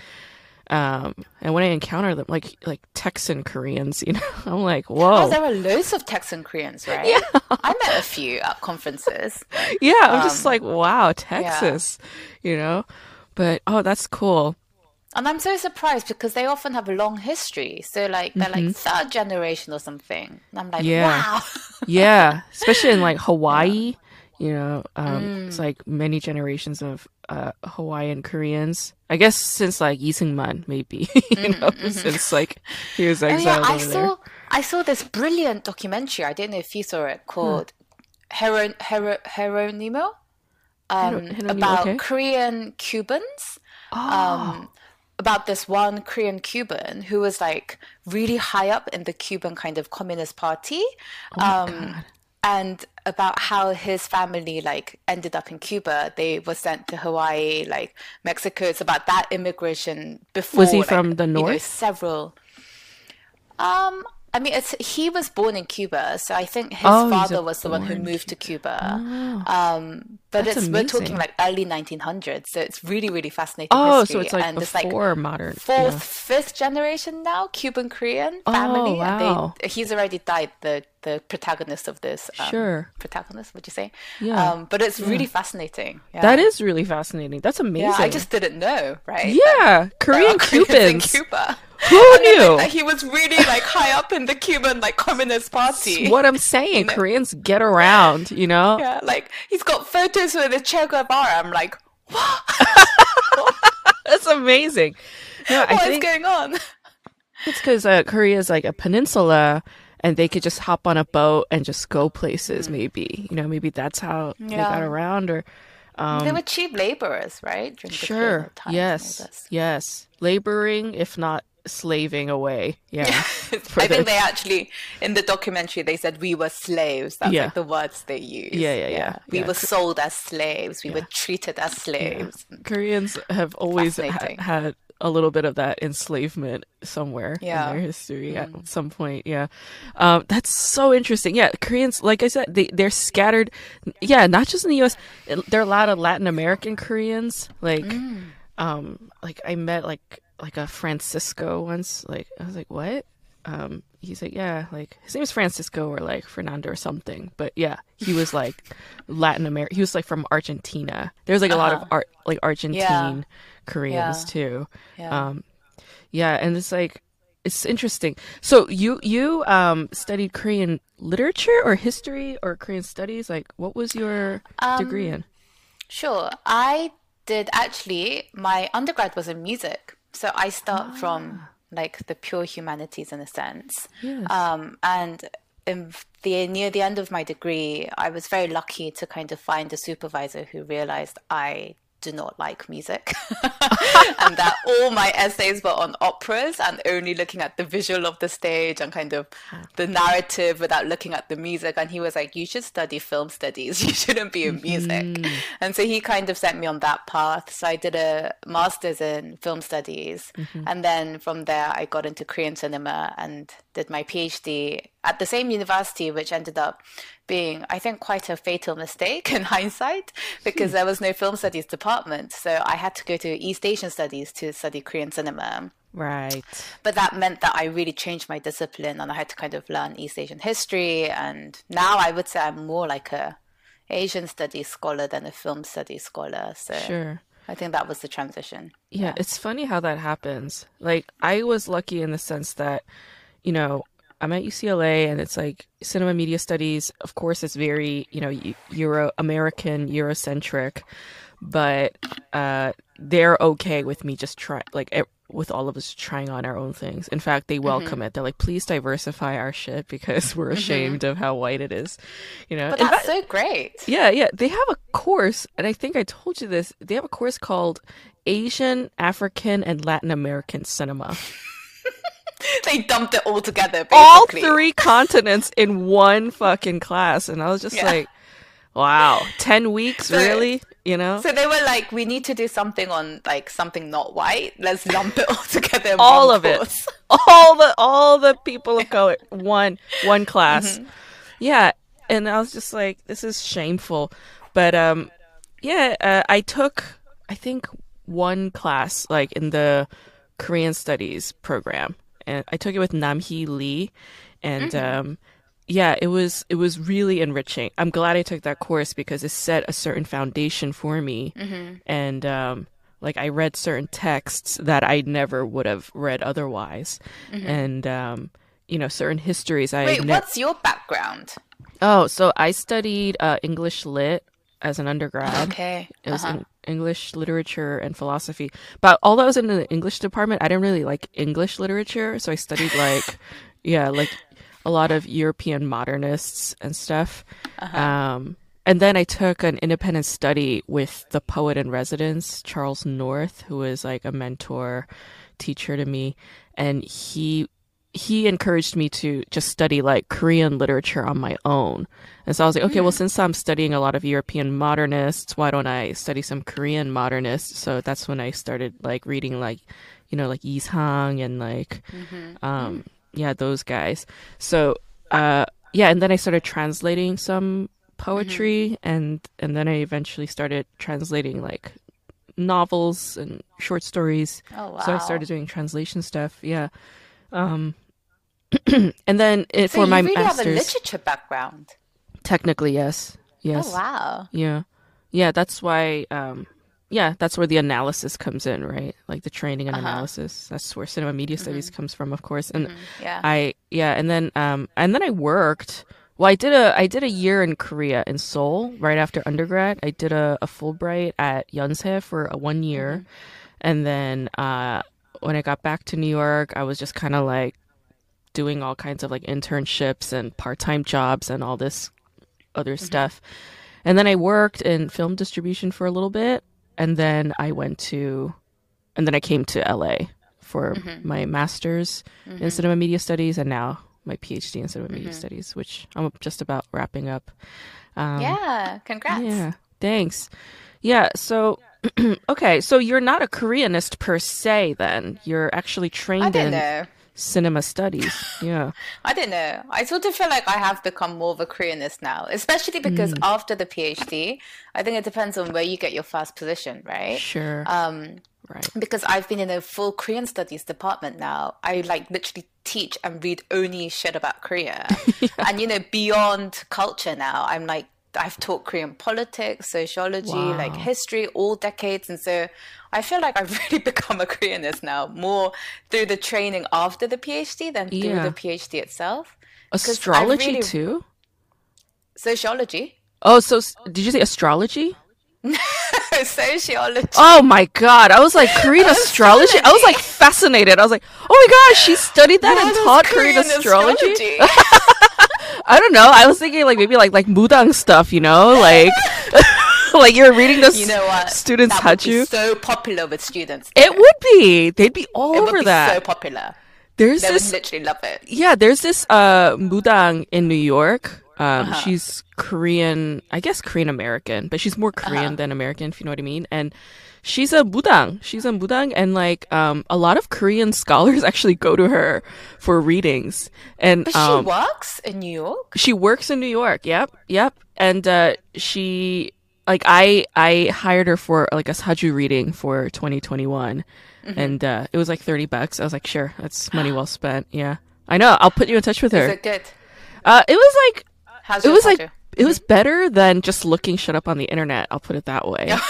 um, and when I encounter them, like like Texan Koreans, you know, I'm like, whoa. Oh, there are loads of Texan Koreans, right? Yeah. I met a few at conferences. Yeah, I'm um, just like, wow, Texas, yeah. you know. But oh, that's cool. And I'm so surprised because they often have a long history. So like they're mm-hmm. like third generation or something. And I'm like, yeah. wow. yeah. Especially in like Hawaii. Yeah. You know, um, mm. it's like many generations of uh, Hawaiian Koreans. I guess since like Lee Seung-man, maybe. you mm, know, mm-hmm. since like he was exiled oh, yeah, I saw, there. I saw this brilliant documentary. I don't know if you saw it called hmm. Hero, Hero, Jeronimo um, about okay. Korean Cubans. Oh. Um, about this one Korean Cuban who was like really high up in the Cuban kind of communist party. Oh um, and about how his family like ended up in Cuba. They were sent to Hawaii, like Mexico. It's about that immigration before. Was he like, from the north? Know, several. Um, I mean, it's he was born in Cuba, so I think his oh, father was the one who moved to Cuba. Oh. Um, but it's we're talking like early 1900s, so it's really really fascinating. Oh, history. so it's like and before it's like modern, fourth, yeah. fifth generation now, Cuban Korean family. Oh, wow. They, he's already died. The the protagonist of this. Um, sure. Protagonist, would you say? Yeah. Um, but it's yeah. really fascinating. Yeah. That is really fascinating. That's amazing. Yeah, I just didn't know, right? Yeah, that, Korean Cubans. in Cuba. Who knew? he was really like high up in the Cuban like Communist Party. what I'm saying? Koreans get around, you know? Yeah, like he's got photos with the Che Guevara. I'm like, what? That's amazing. No, what is going on? It's because uh, Korea is like a peninsula, and they could just hop on a boat and just go places. Mm. Maybe you know, maybe that's how yeah. they got around, or um, they were cheap laborers, right? sure. yes. Yes. Laboring, if not slaving away. Yeah. I think they actually in the documentary they said we were slaves. That's yeah. like the words they use. Yeah, yeah, yeah. yeah. We yeah. were sold as slaves. We were treated as slaves. Koreans have always ha- had a little bit of that enslavement somewhere yeah. in their history mm. at some point. Yeah. Um, that's so interesting. Yeah. Koreans, like I said, they, they're scattered. Yeah. Not just in the US, there are a lot of Latin American Koreans. Like, mm. um, like I met like, like a Francisco once. Like, I was like, what? Um, he's like, yeah, like his name is Francisco or like Fernando or something. But yeah, he was like Latin America. He was like from Argentina. There's like a uh-huh. lot of uh-huh. art, like Argentine. Yeah Koreans yeah. too. Yeah. Um, yeah, and it's like it's interesting. So you you um studied Korean literature or history or Korean studies? Like, what was your um, degree in? Sure, I did actually. My undergrad was in music, so I start ah. from like the pure humanities in a sense. Yes. Um, and in the near the end of my degree, I was very lucky to kind of find a supervisor who realized I do not like music. And that all my essays were on operas and only looking at the visual of the stage and kind of the narrative without looking at the music. And he was like you should study film studies. You shouldn't be in music. Mm-hmm. and so he kind of sent me on that path. So i did a master's in film studies. Mm-hmm. and then from there i got into korean cinema and did my phd at the same university which ended up being, I think, quite a fatal mistake in hindsight because there was no film studies department. So I had to go to East Asian studies to study Korean cinema. Right. But that meant that I really changed my discipline and I had to kind of learn East Asian history. And now I would say I'm more like a Asian studies scholar than a film studies scholar. So sure. I think that was the transition. Yeah, yeah, it's funny how that happens. Like I was lucky in the sense that, you know, I'm at UCLA and it's like cinema media studies. Of course, it's very, you know, Euro American, Eurocentric, but uh, they're okay with me just try like with all of us trying on our own things. In fact, they welcome mm-hmm. it. They're like, please diversify our shit because we're mm-hmm. ashamed mm-hmm. of how white it is. You know, but that's so great. Yeah, yeah. They have a course, and I think I told you this. They have a course called Asian, African, and Latin American cinema. they dumped it all together. Basically. All three continents in one fucking class, and I was just yeah. like, "Wow, ten weeks, so, really?" You know. So they were like, "We need to do something on like something not white. Let's lump it all together." all of course. it, all the all the people of color, one one class. Mm-hmm. Yeah, and I was just like, "This is shameful," but um, yeah, uh, I took I think one class like in the Korean studies program and I took it with Namhee Lee, and mm-hmm. um, yeah, it was it was really enriching. I'm glad I took that course because it set a certain foundation for me, mm-hmm. and um, like I read certain texts that I never would have read otherwise, mm-hmm. and um, you know certain histories. I wait. Ne- what's your background? Oh, so I studied uh, English lit as an undergrad. Okay. It was uh-huh. English literature and philosophy. But although I was in the English department, I didn't really like English literature, so I studied like yeah, like a lot of European modernists and stuff. Uh-huh. Um, and then I took an independent study with the poet in residence, Charles North, who was like a mentor teacher to me. And he he encouraged me to just study like Korean literature on my own. And so I was like, okay, well, since I'm studying a lot of European modernists, why don't I study some Korean modernists? So that's when I started like reading like, you know, like Yi Sang and like, mm-hmm. um, yeah, those guys. So, uh, yeah, and then I started translating some poetry, mm-hmm. and and then I eventually started translating like novels and short stories. Oh wow! So I started doing translation stuff. Yeah. Um, and then it, so for my really master's, have a literature background. Technically, yes. Yes. Oh wow. Yeah. Yeah, that's why um yeah, that's where the analysis comes in, right? Like the training and uh-huh. analysis. That's where cinema media mm-hmm. studies comes from, of course. And mm-hmm. yeah. I yeah, and then um and then I worked well, I did a I did a year in Korea in Seoul right after undergrad. I did a, a Fulbright at Yonsei for a one year, mm-hmm. and then uh, when I got back to New York, I was just kind of like doing all kinds of like internships and part time jobs and all this other mm-hmm. stuff. And then I worked in film distribution for a little bit, and then I went to, and then I came to LA for mm-hmm. my master's mm-hmm. in cinema media studies, and now my PhD in cinema media mm-hmm. studies, which I'm just about wrapping up. Um, yeah, congrats. Yeah, thanks. Yeah, so okay, so you're not a Koreanist per se, then you're actually trained in. Know cinema studies. Yeah. I don't know. I sort of feel like I have become more of a Koreanist now, especially because mm. after the PhD, I think it depends on where you get your first position, right? Sure. Um, right. Because I've been in a full Korean studies department now. I like literally teach and read only shit about Korea. yeah. And you know, beyond culture now, I'm like I've taught Korean politics, sociology, wow. like history, all decades. And so I feel like I've really become a Koreanist now, more through the training after the PhD than through the PhD itself. Astrology really... too? Sociology. Oh, so did you say astrology? Sociology. Oh my god! I was like Korean astrology. I was like fascinated. I was like, oh my gosh, she studied that and taught Korean, Korean astrology. astrology. I don't know. I was thinking like maybe like like mudang stuff, you know, like like you're reading the you know what? students that be so popular with students. It would be. They'd be all it over be that. So popular. There's they this would literally love it. Yeah, there's this uh mudang in New York. Um, uh-huh. she's Korean, I guess Korean American, but she's more Korean uh-huh. than American, if you know what I mean. And she's a mudang. She's a mudang, and like um, a lot of Korean scholars actually go to her for readings. And but um, she works in New York. She works in New York. Yep, yep. And uh, she like I I hired her for like a saju reading for 2021, mm-hmm. and uh, it was like 30 bucks. I was like, sure, that's money well spent. Yeah, I know. I'll put you in touch with her. Is it good? Uh, it was like How's it was like it was better than just looking shit up on the internet. I'll put it that way.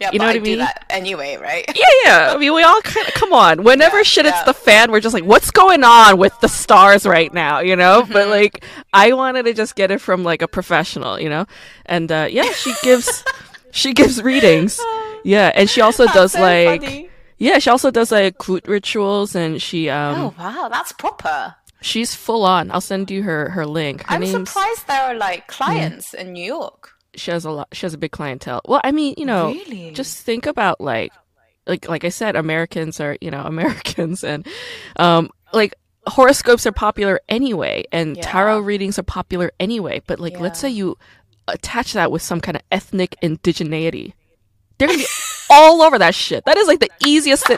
Yeah, you know what I, mean? anyway, right? Yeah, yeah. I mean, we all kind of come on. Whenever yeah, shit hits yeah. the fan, we're just like, "What's going on with the stars right now?" You know. Mm-hmm. But like, I wanted to just get it from like a professional, you know. And uh, yeah, she gives she gives readings. Yeah, and she also that's does so like funny. yeah, she also does like gut rituals, and she um. Oh wow, that's proper. She's full on. I'll send you her her link. Her I'm surprised there are like clients in New York she has a lot she has a big clientele well i mean you know really? just think about like like like i said americans are you know americans and um like horoscopes are popular anyway and yeah. tarot readings are popular anyway but like yeah. let's say you attach that with some kind of ethnic indigeneity they're gonna be all over that shit that is like the easiest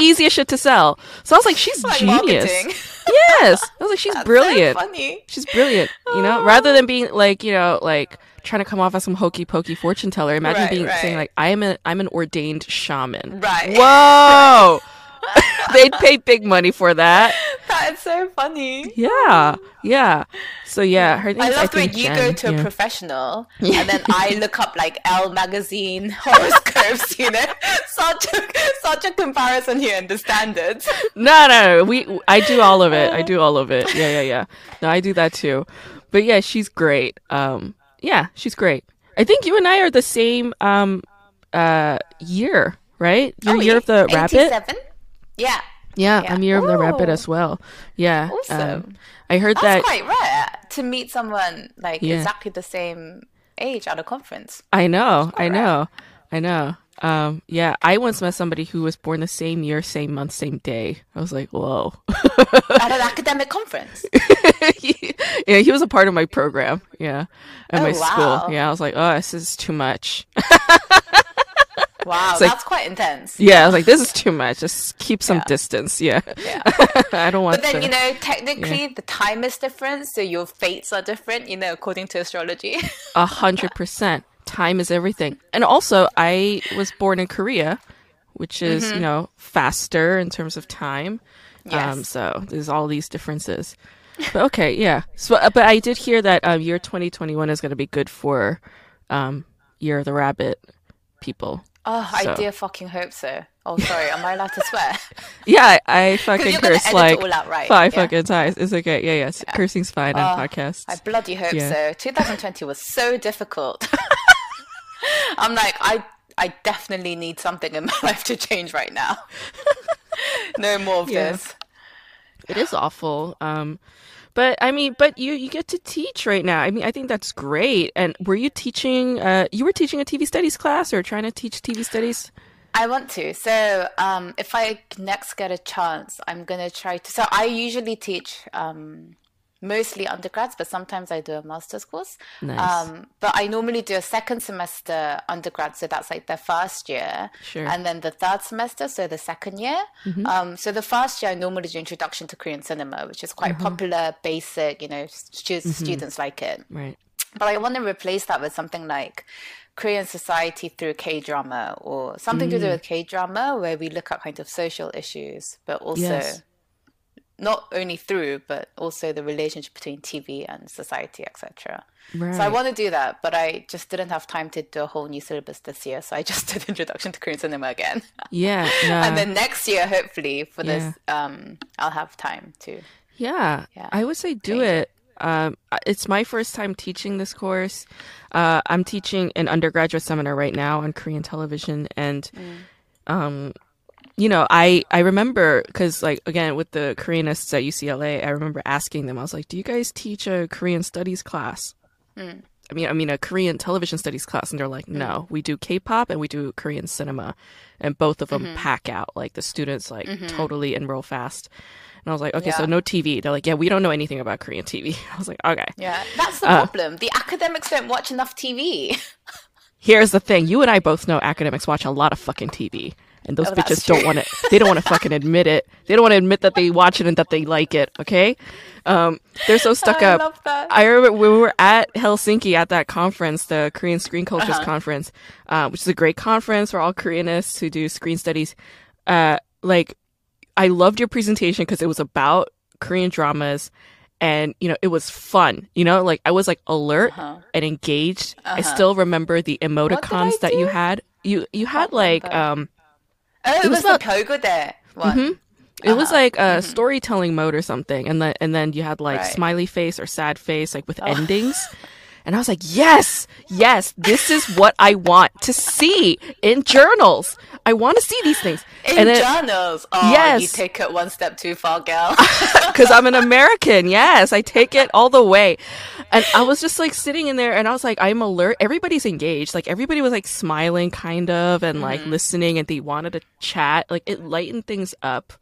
easiest shit to sell so i was like she's like genius marketing. yes i was like she's That's brilliant so funny. she's brilliant you know oh. rather than being like you know like trying to come off as some hokey pokey fortune teller. Imagine right, being right. saying like, "I am a I'm an ordained shaman." Right. Whoa. They'd pay big money for that. That is so funny. Yeah, yeah. So yeah, her I love when you Jen. go to a professional yeah. and then I look up like Elle magazine horoscopes. You know, such a such a comparison here in the standards. No, no, we I do all of it. I do all of it. Yeah, yeah, yeah. No, I do that too. But yeah, she's great. Um, yeah, she's great. I think you and I are the same um uh year, right? Your oh, year of the 87? rabbit. Yeah. Yeah, yeah, I'm year of the rabbit as well. Yeah. Awesome. Um, I heard That's that quite rare to meet someone like yeah. exactly the same age at a conference. I know. I know. I know. Um, yeah, I once met somebody who was born the same year, same month, same day. I was like, whoa. At an academic conference. yeah, he was a part of my program. Yeah, at oh, my wow. school. Yeah, I was like, oh, this is too much. Wow, it's that's quite intense. Yeah, I was like, this is too much. Just keep some yeah. distance. Yeah. Yeah. I don't want to But then, to, you know, technically yeah. the time is different, so your fates are different, you know, according to astrology. A hundred percent time is everything. And also, I was born in Korea, which is, mm-hmm. you know, faster in terms of time. Yes. Um, so there's all these differences. But okay, yeah. So, uh, but I did hear that um, year 2021 is going to be good for um, Year of the Rabbit people. Oh, so. I dear fucking hope so. Oh, sorry. Am I allowed to swear? yeah, I fucking curse like right. five yeah. fucking times. It's okay. Yeah, yeah. yeah. Cursing's fine on oh, podcasts. I bloody hope yeah. so. 2020 was so difficult. I'm like, I I definitely need something in my life to change right now. no more of this. It is awful. Um, but I mean, but you you get to teach right now. I mean, I think that's great. And were you teaching? Uh, you were teaching a TV studies class or trying to teach TV studies? I want to. So, um, if I next get a chance, I'm gonna try to. So, I usually teach um, mostly undergrads, but sometimes I do a master's course. Nice. Um, but I normally do a second semester undergrad, so that's like the first year, sure. and then the third semester, so the second year. Mm-hmm. Um, so the first year I normally do introduction to Korean cinema, which is quite mm-hmm. popular, basic. You know, stu- mm-hmm. students like it. Right. But I want to replace that with something like Korean society through K drama or something mm. to do mm. with K drama, where we look at kind of social issues, but also. Yes not only through but also the relationship between TV and society, etc. Right. So I want to do that, but I just didn't have time to do a whole new syllabus this year. So I just did Introduction to Korean Cinema again. Yeah, and then next year, hopefully, for yeah. this, um, I'll have time to. Yeah, yeah I would say do it. Um, it's my first time teaching this course. Uh, I'm teaching an undergraduate seminar right now on Korean television, and mm. um, you know, I I remember because like again with the Koreanists at UCLA, I remember asking them. I was like, "Do you guys teach a Korean studies class?" Mm. I mean, I mean a Korean television studies class, and they're like, mm. "No, we do K-pop and we do Korean cinema," and both of them mm-hmm. pack out. Like the students like mm-hmm. totally enroll fast. And I was like, okay, yeah. so no TV. They're like, yeah, we don't know anything about Korean TV. I was like, okay. Yeah, that's the uh, problem. The academics don't watch enough TV. here's the thing: you and I both know academics watch a lot of fucking TV and those oh, bitches don't want to they don't want to fucking admit it. They don't want to admit that they watch it and that they like it okay? Um, they're so stuck I up. i remember when we were at helsinki at that conference the korean screen cultures uh-huh. conference uh, which is a great conference for all koreanists who do screen studies. Uh, like i loved your presentation because it was about korean dramas and you know it was fun you know? Like i was like alert uh-huh. and engaged. Uh-huh. i still remember the emoticons that you had. You you had like um Oh, it, it was, was about, the Pogo there. Mm-hmm. It uh-huh. was like a mm-hmm. storytelling mode or something, and then and then you had like right. smiley face or sad face, like with oh. endings. And I was like, yes, yes, this is what I want to see in journals. I want to see these things. In and then, journals? Oh, yes. you take it one step too far, gal. Because I'm an American. Yes, I take it all the way. And I was just like sitting in there and I was like, I'm alert. Everybody's engaged. Like everybody was like smiling kind of and like mm-hmm. listening and they wanted to chat. Like it lightened things up.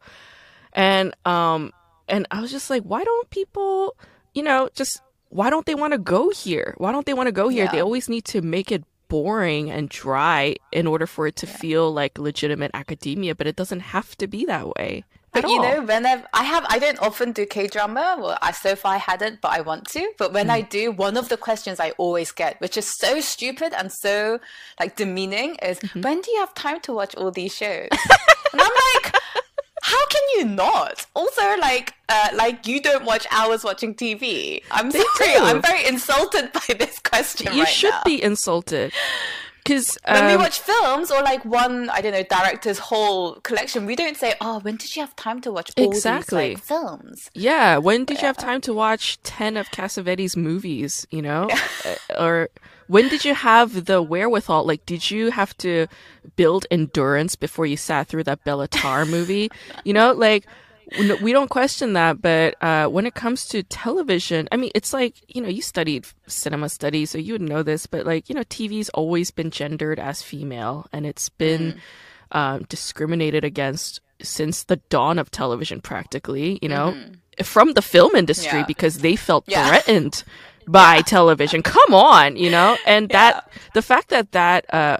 And, um, and I was just like, why don't people, you know, just why don't they want to go here? Why don't they want to go here? Yeah. They always need to make it boring and dry in order for it to yeah. feel like legitimate academia, but it doesn't have to be that way. But you know, whenever I have, I don't often do K drama. Well, I so far I hadn't, but I want to. But when mm. I do, one of the questions I always get, which is so stupid and so like demeaning, is mm-hmm. when do you have time to watch all these shows? and I'm like, How can you not? Also, like, uh, like you don't watch hours watching TV. I'm They sorry. do. I'm very insulted by this question. you right should now. be insulted because When we um, watch films or like one, I don't know, director's whole collection, we don't say, "Oh, when did you have time to watch all Exactly. these like films?" Yeah, when did you have time to watch 10 of Cassavetes' movies, you know? Uh, or when did you have the wherewithal? Like, did you have to build endurance before you sat through that Béla Tarr movie? You know, like, we don't question that, but uh, when it comes to television, I mean, it's like, you know, you studied cinema studies, so you would know this, but like, you know, TV's always been gendered as female, and it's been um, discriminated against since the dawn of television, practically, you know, from the film industry Yeah. because they felt Yeah. threatened by television. Come on, you know, and that the fact that that uh,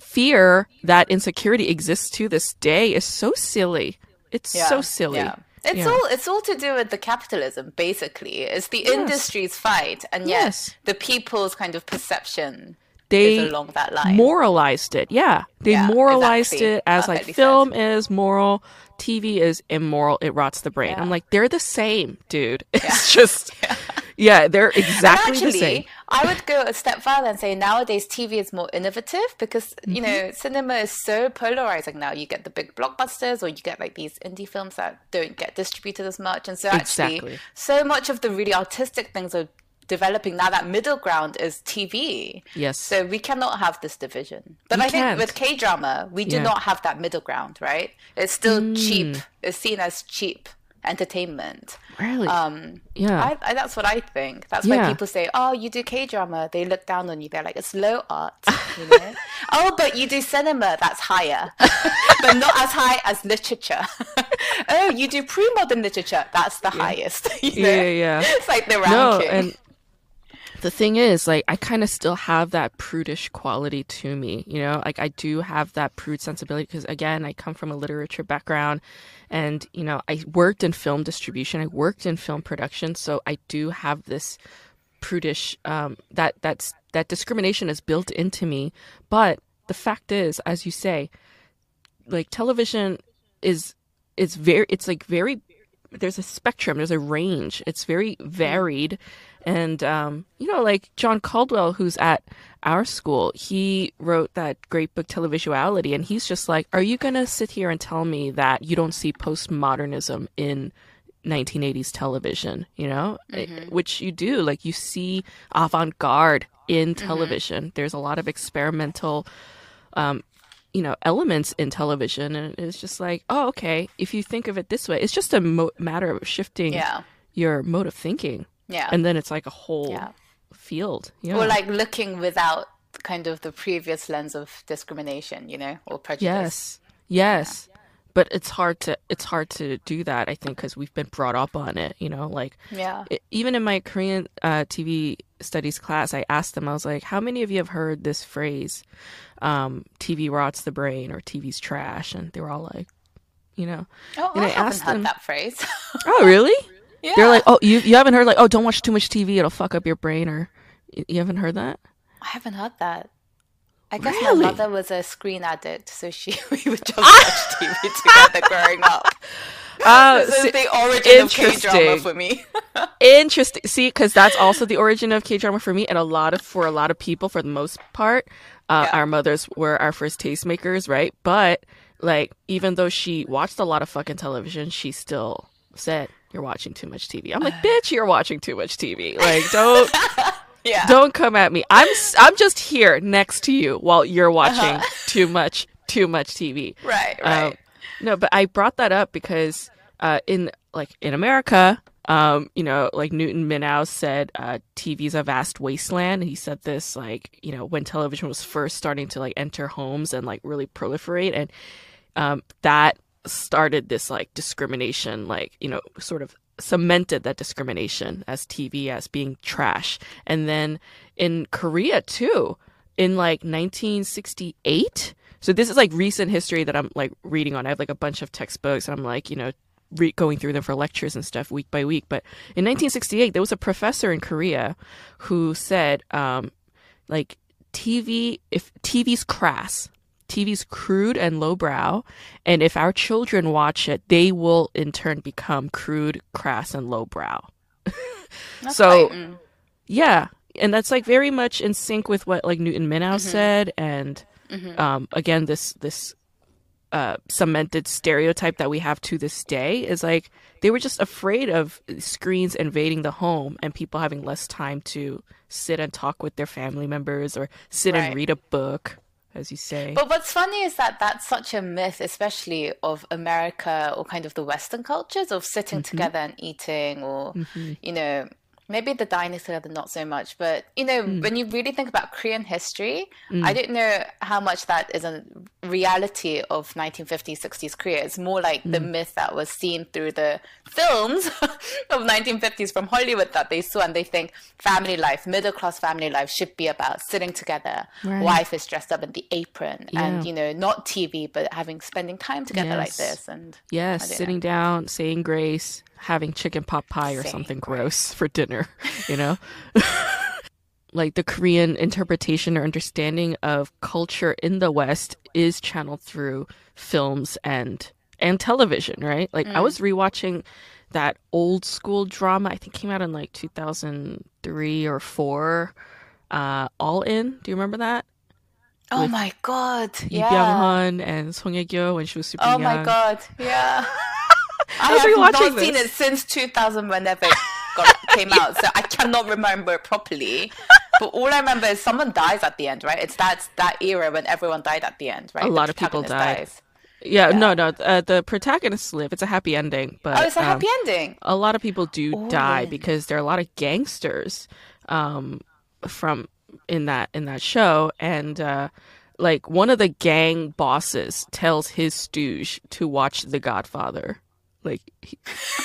fear, that insecurity exists to this day is so silly. It's so silly. Yeah. It's Yeah. all it's all to do with the capitalism, basically. It's the industry's fight, and yet Yes. the people's kind of perception They is along that line. moralized it. Yeah, they Yeah, moralized exactly. it as like Perfectly said. film is moral, TV is immoral. It rots the brain. I'm like, they're the same, dude. It's just, yeah, they're exactly the same. actually, I would go a step further and say nowadays TV is more innovative because you Mm-hmm. know cinema is so polarizing now. You get the big blockbusters, or you get like these indie films that don't get distributed as much, and so actually, Exactly. so much of the really artistic things are developing now. That middle ground is TV. Yes. So we cannot have this division. But We I think can't. with K drama, we do Yeah. not have that middle ground, right? It's still cheap. Mm. It's seen as cheap entertainment. really? Um, yeah. I, I, that's what I think. That's Yeah. why people say, "Oh, you do K drama." They look down on you. They're like, "It's low art," you know. oh, but you do cinema. That's higher, but not as high as literature. oh, you do pre-modern literature. That's the highest. you know? yeah, yeah, yeah. It's like the no, ranking. and the thing is, like, I kind of still have that prudish quality to me, you know? Like, I do have that prude sensibility because, again, I come from a literature background and, you know, I worked in film distribution, I worked in film production, so I do have this prudish, um, that, that's, that discrimination is built into me. But the fact is, as you say, like, television is, is very, it's like very there's a spectrum there's a range it's very varied and um, you know like john caldwell who's at our school he wrote that great book televisuality and he's just like are you going to sit here and tell me that you don't see postmodernism in 1980s television? You know? Eh, which you do like you see avant-garde in television. There's a lot of experimental um, you know elements in television and it's just like oh okay if you think of it this way. It's just a mo- matter of shifting yeah, your mode of thinking yeah, and then it's like a whole yeah. field yeah Or like looking without kind of the previous lens of discrimination, you know, or prejudice. yes yes but it's hard to it's hard to do that i think because we've been brought up on it you know like Yeah. e- even in my korean uh, tv studies class i asked them i was like how many of you have heard this phrase um, tv rots the brain or tv's trash and they were all like you know Oh, And I, I haven't asked heard them- that phrase. oh really yeah. They're like, oh, you you haven't heard like, oh, don't watch too much TV, it'll fuck up your brain, or you haven't heard that? I haven't heard that. I guess Really? my mother was a screen addict, so she we would just watch TV together growing up. Oh, This see- is the origin of K drama for me. interesting. See, because that's also the origin of K drama for me, and a lot of for a lot of people, for the most part, uh, Yeah. our mothers were our first tastemakers, right? But like, even though she watched a lot of fucking television, she still said, "You're watching too much TV." I'm like, bitch, you're watching too much TV. Like, don't. yeah. don't come at me. I'm I'm just here next to you while you're watching too much too much TV. Right, Um, right. no, but I brought that up because uh, in like in America, um, you know, like Newton Minow said, uh, TV's a vast wasteland. He said this like you know when television was first starting to like enter homes and like really proliferate, and um, that started this like discrimination, like you know, sort of cemented that discrimination as TV as being trash, and then in Korea too, in like 1968. So this is like recent history that I'm like reading on. I have like a bunch of textbooks, and I'm like, you know, re- going through them for lectures and stuff week by week. But in 1968, there was a professor in Korea who said, um, like TV, if TV's crass, TV's crude and lowbrow, and if our children watch it, they will in turn become crude, crass, and lowbrow. so, mm. yeah, and that's like very much in sync with what like Newton Minow mm-hmm. said, and mm-hmm. um, again, this this uh, cemented stereotype that we have to this day is like they were just afraid of screens invading the home and people having less time to sit and talk with their family members or sit right. and read a book as you say. But what's funny is that that's such a myth, especially of America or kind of the Western cultures of sitting mm-hmm. together and eating, or mm-hmm. you know, maybe the dynasty not so much but you know mm. when you really think about korean history mm. i don't know how much that is a reality of 1950s 60s korea it's more like mm. the myth that was seen through the films of 1950s from hollywood that they saw and they think family life middle class family life should be about sitting together right. wife is dressed up in the apron yeah. and you know not tv but having spending time together yes. like this and yes sitting know. down saying grace having chicken pot pie or Same. something gross for dinner, you know? like the Korean interpretation or understanding of culture in the West is channeled through films and and television, right? Like mm. I was rewatching that old school drama. I think came out in like 2003 or 4. Uh, All In. Do you remember that? Oh With my god. Lee yeah. Byung-hun and Song Hye-kyo when she was super oh young. Oh my god. Yeah. I, have not this. seen it since 2000 whenever it got, came out, so I cannot remember it properly. But all I remember is someone dies at the end, right? It's that that era when everyone died at the end, right? A the lot of people died. Yeah, yeah, no, no. Uh, the protagonists live. It's a happy ending, but oh, it's a um, happy ending. A lot of people do oh. die because there are a lot of gangsters um, from in that in that show, and uh, like one of the gang bosses tells his stooge to watch The Godfather. Like he,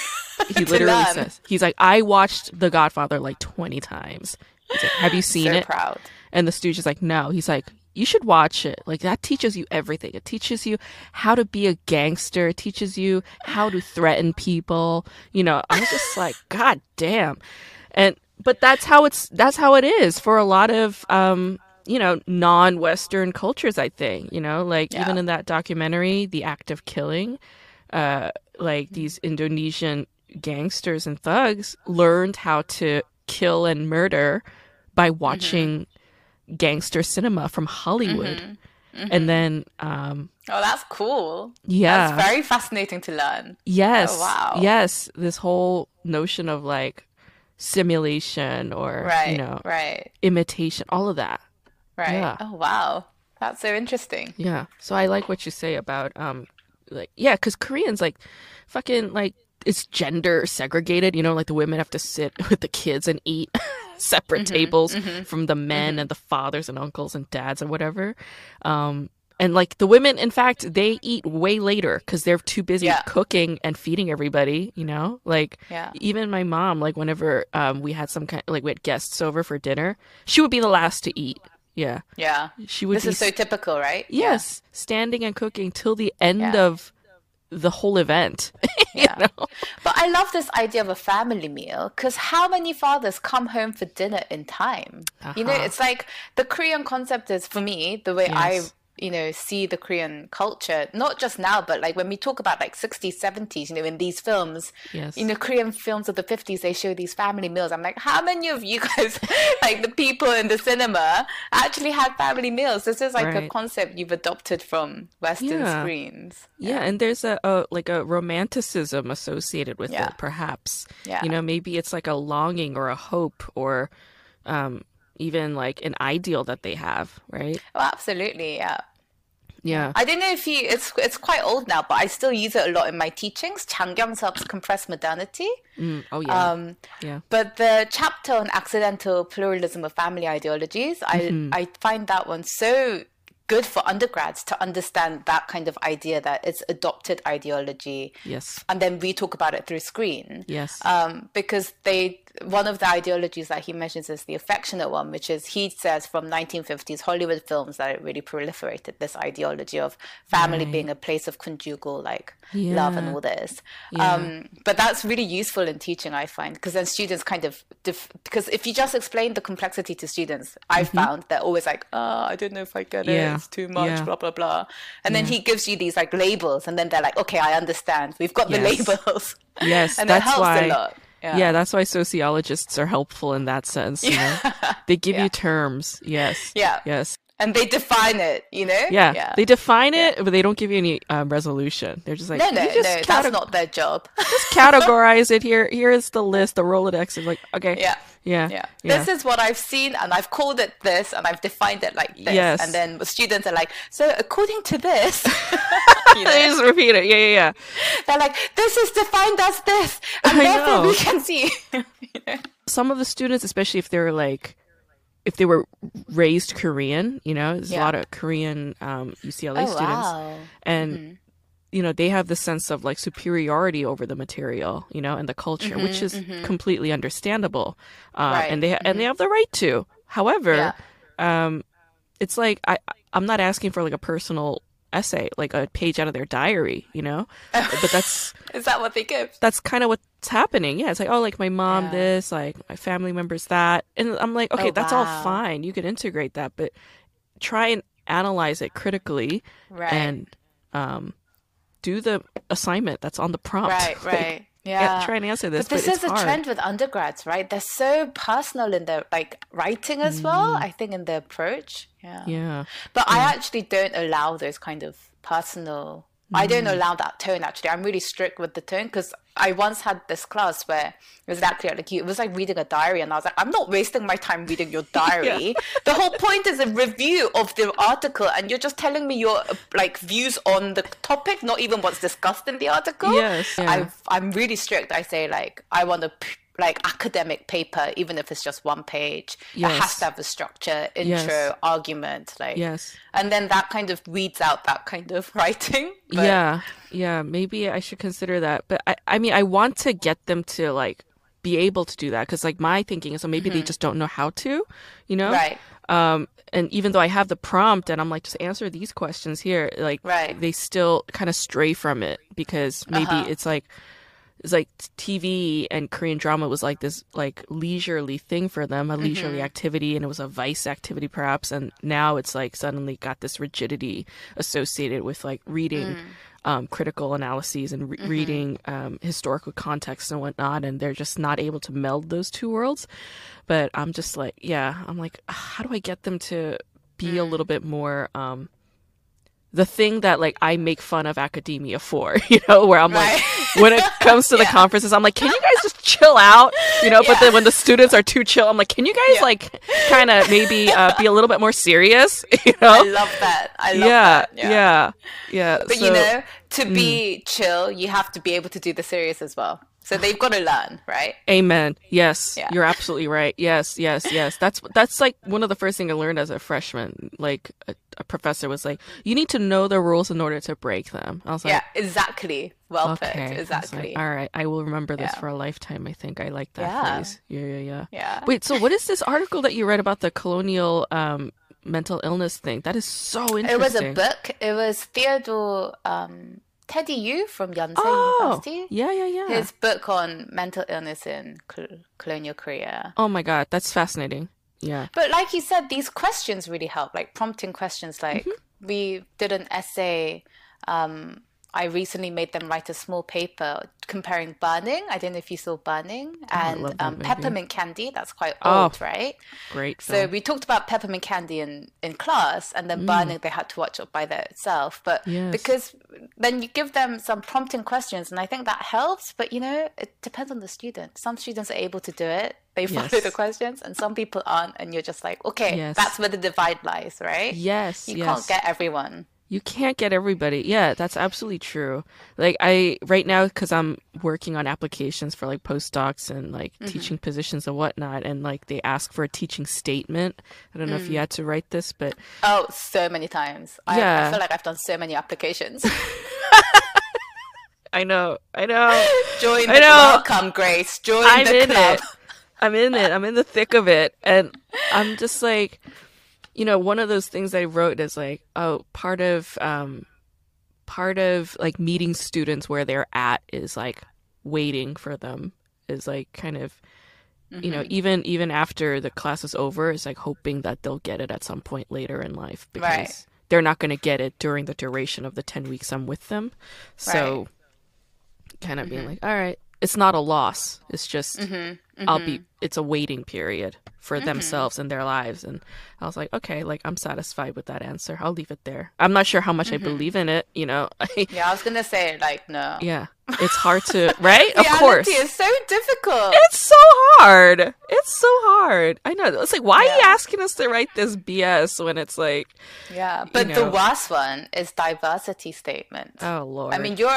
he literally says he's like, I watched The Godfather like twenty times. Like, Have you seen so it? Proud. And the stooge is like, No. He's like, you should watch it. Like that teaches you everything. It teaches you how to be a gangster. It teaches you how to threaten people. You know, I was just like, God damn. And but that's how it's that's how it is for a lot of um you know non-western cultures i think you know like yeah. even in that documentary the act of killing uh like these Indonesian gangsters and thugs learned how to kill and murder by mm-hmm. watching mm-hmm. gangster cinema from Hollywood. Mm-hmm. Mm-hmm. And then um Oh, that's cool. Yeah. That's very fascinating to learn. Yes. Oh, wow. Yes, this whole notion of like simulation or right, you know, right. imitation, all of that. Right. Yeah. Oh, wow. That's so interesting. Yeah. So I like what you say about um like yeah, because Koreans like fucking like it's gender segregated. You know, like the women have to sit with the kids and eat separate mm-hmm, tables mm-hmm, from the men mm-hmm. and the fathers and uncles and dads and whatever. Um, and like the women, in fact, they eat way later because they're too busy yeah. cooking and feeding everybody. You know, like yeah. even my mom, like whenever um, we had some kind, like we had guests over for dinner, she would be the last to eat yeah. Yeah. She would This is so typical, right? Yes. Yeah. Standing and cooking till the end yeah. of the whole event. yeah. Know? But I love this idea of a family meal because how many fathers come home for dinner in time? Uh-huh. You know, uh-huh. it's like the Korean concept is for me, the way yes. You know see the korean culture not just now but like when we talk about like 60s 70s you know in these films yes. you know korean films of the 50s they show these family meals i'm like how many of you guys like the people in the cinema actually had family meals this is like right. a concept you've adopted from western yeah. screens yeah. yeah. and there's a, a, like a romanticism associated with yeah. it perhaps yeah you know maybe it's like a longing or a hope or um even like an ideal that they have, right? Oh, absolutely, yeah. Yeah. I don't know if you it's it's quite old now, but I still use it a lot in my teachings. Chang Kyung-sup's compressed modernity. Mm, oh yeah. Um, yeah. But the chapter on accidental pluralism of family ideologies, mm-hmm. I I find that one so good for undergrads to understand that kind of idea that it's adopted ideology. Yes. And then we talk about it through screen. Yes. Um, because they one of the ideologies that he mentions is the affectionate one, which is he says from 1950s Hollywood films that it really proliferated this ideology of family right. being a place of conjugal like yeah. love and all this. Yeah. Um, but that's really useful in teaching, I find, because then students kind of def- because if you just explain the complexity to students, I mm-hmm. found they're always like, oh, I don't know if I get yeah. it, it's too much, blah blah blah, and then he gives you these like labels, and then they're like, okay, I understand. We've got the yes. labels. Yes, and that's why. Yeah. yeah. that's why sociologists are helpful in that sense. You know? they give yeah. you terms. Yes. Yeah. Yes. And they define it, you know? Yeah. yeah. They define it, but they don't give you any um, resolution. They're just like, no, no, no, that's not their job. just categorize it here. Here is the list, the Rolodex. Is like, okay. Yeah. Yeah. yeah. yeah. This is what I've seen and I've called it this and I've defined it like this. Yes. And then students are like, so according to this, you know? they just repeat it. Yeah, yeah, yeah. They're like, this is defined as this. And I therefore know. we can see. you know? Some of the students, especially if they're like, if they were raised Korean, you know, there's yeah. a lot of Korean um, UCLA oh, students. Wow. And mm-hmm you know they have the sense of like superiority over the material you know and the culture mm-hmm, which is mm-hmm. completely understandable uh, right. and they mm-hmm. and they mm-hmm. have the right to however yeah. um, it's like i i'm not asking for like a personal essay like a page out of their diary you know but that's is that what they give that's kind of what's happening yeah it's like oh like my mom yeah. this like my family members that and i'm like okay oh, that's wow. all fine you can integrate that but try and analyze it critically right. and um do the assignment that's on the prompt. Right, right. yeah. try and answer this. But this but is a hard. trend with undergrads, right? They're so personal in their like writing as mm. well. I think in their approach. Yeah. Yeah. But yeah. I actually don't allow those kind of personal I don't mm. allow that tone actually. I'm really strict with the tone because I once had this class where it was exactly like you. It was like reading a diary, and I was like, I'm not wasting my time reading your diary. The whole point is a review of the article, and you're just telling me your like views on the topic, not even what's discussed in the article. Yes, yeah. i am really strict. I say like I want to like academic paper, even if it's just one page, yes. it has to have a structure, intro, yes. argument, like yes, and then that kind of weeds out that kind of writing. But... Yeah, yeah, maybe I should consider that. But I, I mean, I want to get them to like be able to do that because like my thinking is, so maybe mm-hmm. they just don't know how to, you know, right. Um, and even though I have the prompt and I'm like, just answer these questions here, like, right. they still kind of stray from it because maybe uh-huh. it's like it's like TV and Korean drama was like this like leisurely thing for them, a leisurely mm-hmm. activity, and it was a vice activity perhaps. And now it's like suddenly got this rigidity associated with like reading mm. um, critical analyses and re- mm-hmm. reading um, historical context and whatnot, and they're just not able to meld those two worlds. But I'm just like, yeah, I'm like, how do I get them to be mm. a little bit more um, the thing that like I make fun of academia for, you know, where I'm right. like, when it comes to yeah. the conferences, I'm like, can you guys just chill out, you know? Yeah. But then when the students are too chill, I'm like, can you guys yeah. like kind of maybe uh, be a little bit more serious, you know? I love that. I love yeah, that. Yeah, yeah. yeah. But so, you know, to mm. be chill, you have to be able to do the serious as well. So they've got to learn, right? Amen. Yes, yeah. you're absolutely right. Yes, yes, yes. That's that's like one of the first things I learned as a freshman. Like a, a professor was like, "You need to know the rules in order to break them." I was like, "Yeah, exactly. Well okay. put. Exactly." Like, All right, I will remember this yeah. for a lifetime. I think I like that yeah. phrase. Yeah, yeah, yeah. Yeah. Wait, so what is this article that you read about the colonial um, mental illness thing? That is so interesting. It was a book. It was Theodore. Um, Teddy Yoo from Yonsei oh, University. Yeah, yeah, yeah. His book on mental illness in col- colonial Korea. Oh my god, that's fascinating. Yeah. But like you said, these questions really help, like prompting questions. Like mm-hmm. we did an essay um, I recently made them write a small paper comparing burning. I don't know if you saw burning oh, and um, peppermint candy. That's quite oh, old, right? Great. So we talked about peppermint candy in, in class, and then mm. burning they had to watch it by themselves. But yes. because then you give them some prompting questions, and I think that helps. But you know, it depends on the student. Some students are able to do it. They follow yes. the questions, and some people aren't. And you're just like, okay, yes. that's where the divide lies, right? Yes. You can't get everyone you can't get everybody. Yeah, that's absolutely true. Like I right now because I'm working on applications for like postdocs and like mm-hmm. teaching positions and whatnot, and like they ask for a teaching statement. I don't know mm. if you mm. had to write this, but oh, so many times. Yeah, I, I feel like I've done so many applications. I know, I know. Join I know. welcome, Grace. Join I'm the club. It. I'm in it. I'm in the thick of it. And I'm just like, you know, one of those things I wrote is like, oh, part of um part of like meeting students where they're at is like waiting for them is like kind of mm-hmm. you know mm-hmm. even even after the class is over is like hoping that they'll get it at some point later in life because right. they're not going to get it during the duration of the 10 weeks I'm with them so right. kind of mm-hmm. being like all right it's not a loss it's just mm-hmm. I'll be mm-hmm. it's a waiting period for mm-hmm. themselves and their lives. And I was like, okay, like I'm satisfied with that answer. I'll leave it there. I'm not sure how much mm-hmm. I believe in it, you know. yeah, I was gonna say like no. Yeah. It's hard to right? of course. It's so difficult. It's so hard. It's so hard. I know. It's like why yeah. are you asking us to write this BS when it's like Yeah. But you know... the worst one is diversity statement. Oh lord. I mean you're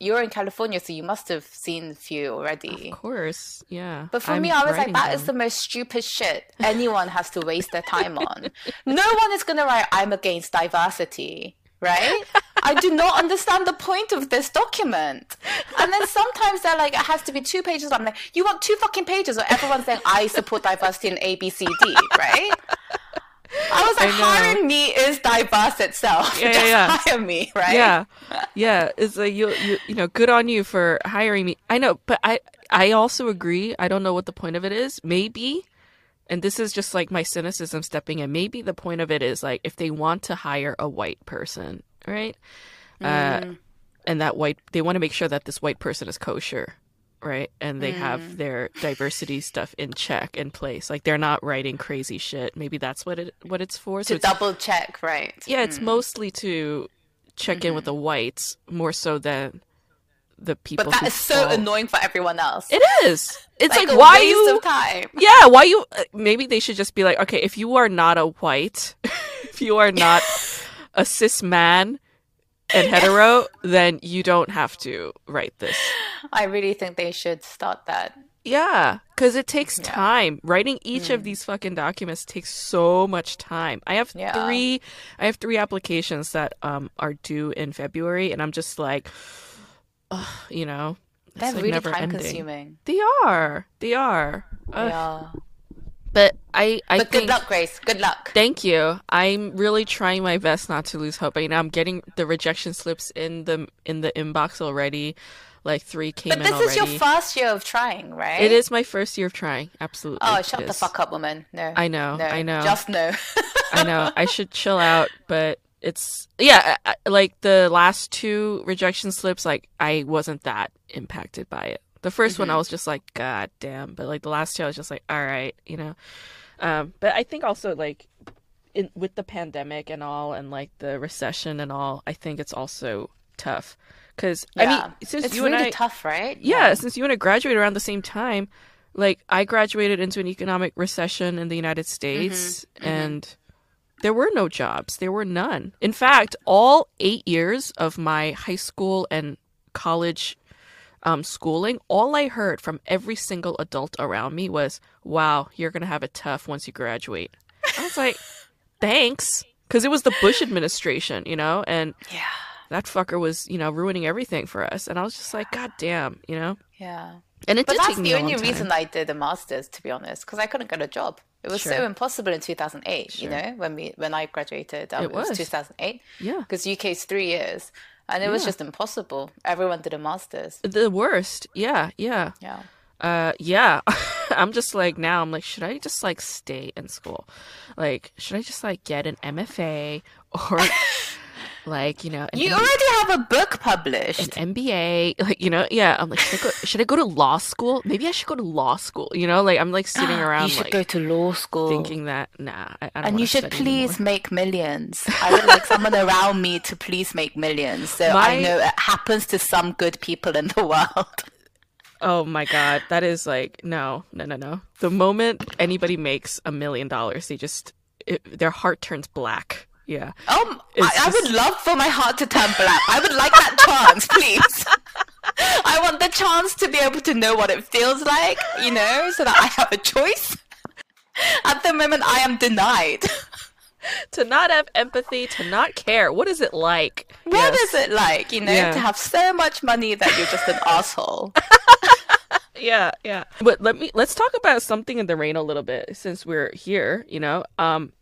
you're in California, so you must have seen a few already. Of course, yeah. But for I'm me, I was like, that them. is the most stupid shit anyone has to waste their time on. no one is gonna write, "I'm against diversity." Right? I do not understand the point of this document. And then sometimes they're like, it has to be two pages. I'm like, you want two fucking pages, or everyone's saying I support diversity in A, B, C, D, right? I was like, hiring me is diverse itself. Yeah, yeah, yeah. hire me, right? Yeah, yeah. It's like you, you, you know, good on you for hiring me. I know, but I, I also agree. I don't know what the point of it is. Maybe, and this is just like my cynicism stepping in. Maybe the point of it is like if they want to hire a white person, right? Uh, mm. Uh, and that white, they want to make sure that this white person is kosher right? And they mm. have their diversity stuff in check in place. Like they're not writing crazy shit. Maybe that's what it what it's for. To so double check, right? Yeah, it's mm. mostly to check mm-hmm. in with mm-hmm. the whites more so than the people. But that is so fall. annoying for everyone else. It is. It's like, like why you? time. Yeah, why you? Uh, maybe they should just be like, okay, if you are not a white, if you are not a cis man, and hetero, then you don't have to write this. I really think they should start that. Yeah, because it takes yeah. time. Writing each mm. of these fucking documents takes so much time. I have yeah. three, I have three applications that um are due in February, and I'm just like, ugh, you know, they're like really time ending. consuming. They are. They are. Yeah. But I, I but good luck, Grace. Good luck. Thank you. I'm really trying my best not to lose hope. I you know I'm getting the rejection slips in the in the inbox already. Like three came but in already. But this is your first year of trying, right? It is my first year of trying. Absolutely. Oh, shut the fuck up, woman. No. I know. No. I know. Just no. I know. I should chill out, but it's yeah. Like the last two rejection slips, like I wasn't that impacted by it. The 1st mm-hmm. one, I was just like, God damn. But like the last two, I was just like, all right, you know. Um, but I think also like in, with the pandemic and all, and like the recession and all, I think it's also tough because yeah. I mean, since it's you really and I, tough, right? Yeah, yeah, since you and I graduated around the same time, like I graduated into an economic recession in the United States, mm-hmm. Mm-hmm. There were no jobs. There were none. In fact, all eight years of my high school and college um, schooling, all I heard from every single adult around me was, wow, you're going to have it tough once you graduate. I was like, thanks. Because it was the Bush administration, you know? And yeah. that fucker was, you know, ruining everything for us. And I was just like, God damn, you know? Yeah. And it but did that's the only reason I did a master's, to be honest, because I couldn't get a job. It was sure. so impossible in 2008, sure. you know, when we when I graduated. Um, it, was. was 2008. Yeah. Because UK is three years and it yeah. was just impossible. Everyone did a master's. The worst. Yeah, yeah. Yeah. Uh yeah. I'm just like now I'm like should I just like stay in school? Like should I just like get an MFA or like you know you already have a book published an mba like you know yeah i'm like should I, go, should I go to law school maybe i should go to law school you know like i'm like sitting around you should like, go to law school thinking that nah I, I and you should please anymore. make millions i would like someone around me to please make millions so My... i know it happens to some good people in the world Oh my god, that is like no, no, no, no. The moment anybody makes a million dollars, they just it, their heart turns black. Yeah. Um, I, just... I, would love for my heart to turn black. I would like that chance, please. I want the chance to be able to know what it feels like, you know, so that I have a choice. At the moment, I am denied. to not have empathy, to not care. What is it like? What yes. is it like, you know, yeah. to have so much money that you're just an asshole? yeah, yeah. But let me let's talk about something in the rain a little bit since we're here. You know, um,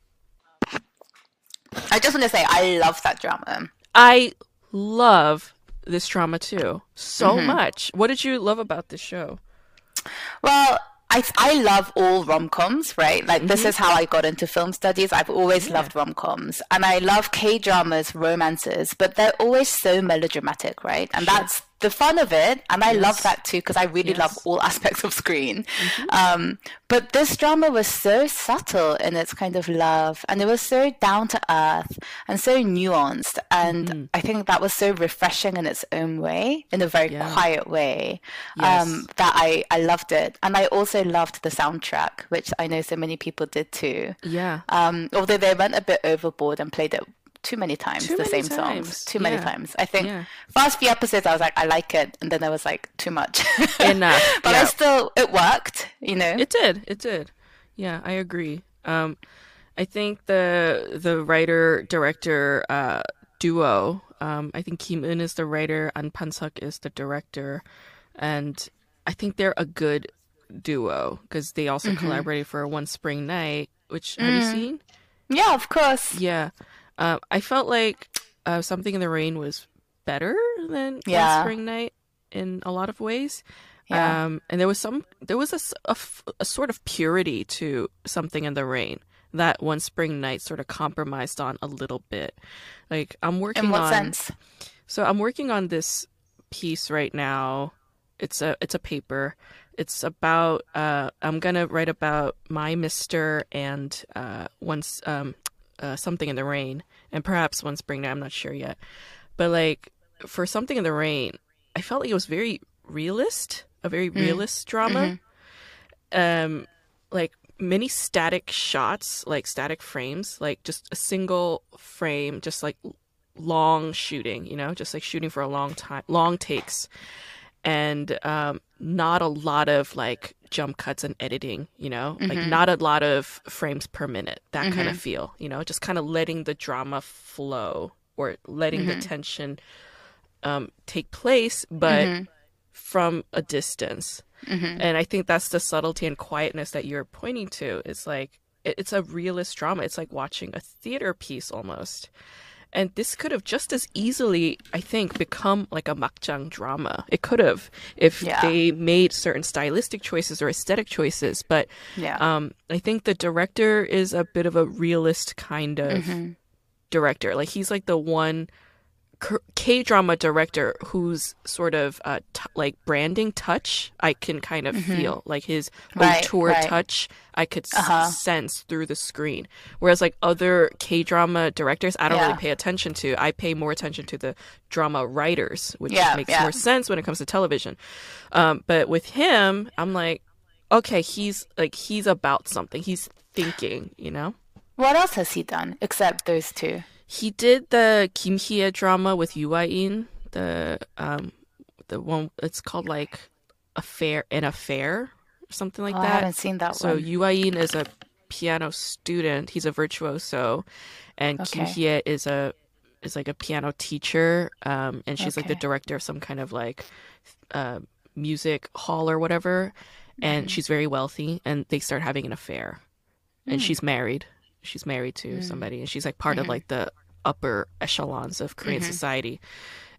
I just want to say I love that drama. I love this drama too so mm-hmm. much. What did you love about this show? Well, I I love all rom coms, right? Like mm-hmm. this is how I got into film studies. I've always yeah. loved rom coms, and I love K dramas, romances, but they're always so melodramatic, right? And sure. that's the fun of it, and I yes. love that too because I really yes. love all aspects of screen. Mm-hmm. Um, but this drama was so subtle in its kind of love, and it was so down to earth and so nuanced, and mm-hmm. I think that was so refreshing in its own way, in a very yeah. quiet way. Yes. Um, that I I loved it, and I also loved the soundtrack, which I know so many people did too. Yeah. Um, although they went a bit overboard and played it too many times too the many same times. songs too yeah. many times i think yeah. first few episodes i was like i like it and then i was like too much enough but yeah. i still it worked you know it did it did yeah i agree um i think the the writer director uh duo um i think kim eun is the writer and Pan-seok is the director and i think they're a good duo because they also mm-hmm. collaborated for one spring night which mm. have you mm. seen yeah of course yeah uh, I felt like uh, Something in the Rain was better than yeah. One Spring Night in a lot of ways. Yeah. Um, and there was some, there was a, a, a, sort of purity to Something in the Rain that One Spring Night sort of compromised on a little bit. Like I'm working in what on, sense? So I'm working on this piece right now. It's a it's a paper. It's about uh, I'm gonna write about my Mister and uh, once um, uh, something in the rain and perhaps one spring night. I'm not sure yet, but like for something in the rain, I felt like it was very realist, a very mm. realist drama. Mm-hmm. Um, like many static shots, like static frames, like just a single frame, just like long shooting, you know, just like shooting for a long time, long takes, and um, not a lot of like jump cuts and editing, you know, mm-hmm. like not a lot of frames per minute, that mm-hmm. kind of feel, you know, just kind of letting the drama flow or letting mm-hmm. the tension um, take place, but mm-hmm. from a distance. Mm-hmm. And I think that's the subtlety and quietness that you're pointing to. It's like, it's a realist drama. It's like watching a theater piece almost. And this could have just as easily, I think, become like a makjang drama. It could have if yeah. they made certain stylistic choices or aesthetic choices. But yeah. um, I think the director is a bit of a realist kind of mm-hmm. director. Like he's like the one K drama director whose sort of uh, t- like branding touch I can kind of mm-hmm. feel like his right, auteur right. touch I could uh-huh. s- sense through the screen. Whereas like other K drama directors, I don't yeah. really pay attention to. I pay more attention to the drama writers, which yeah, makes yeah. more sense when it comes to television. Um, but with him, I'm like, okay, he's like he's about something. He's thinking, you know. What else has he done except those two? He did the Kim Hee-ae drama with Yoo Ah-in, the um, the one. It's called like affair an affair or something like oh, that. I haven't seen that so one. So In is a piano student. He's a virtuoso, and okay. Kim Hee-ae is a is like a piano teacher, um, and she's okay. like the director of some kind of like uh, music hall or whatever. And mm. she's very wealthy, and they start having an affair, mm. and she's married. She's married to mm. somebody, and she's like part mm-hmm. of like the upper echelons of Korean mm-hmm. society.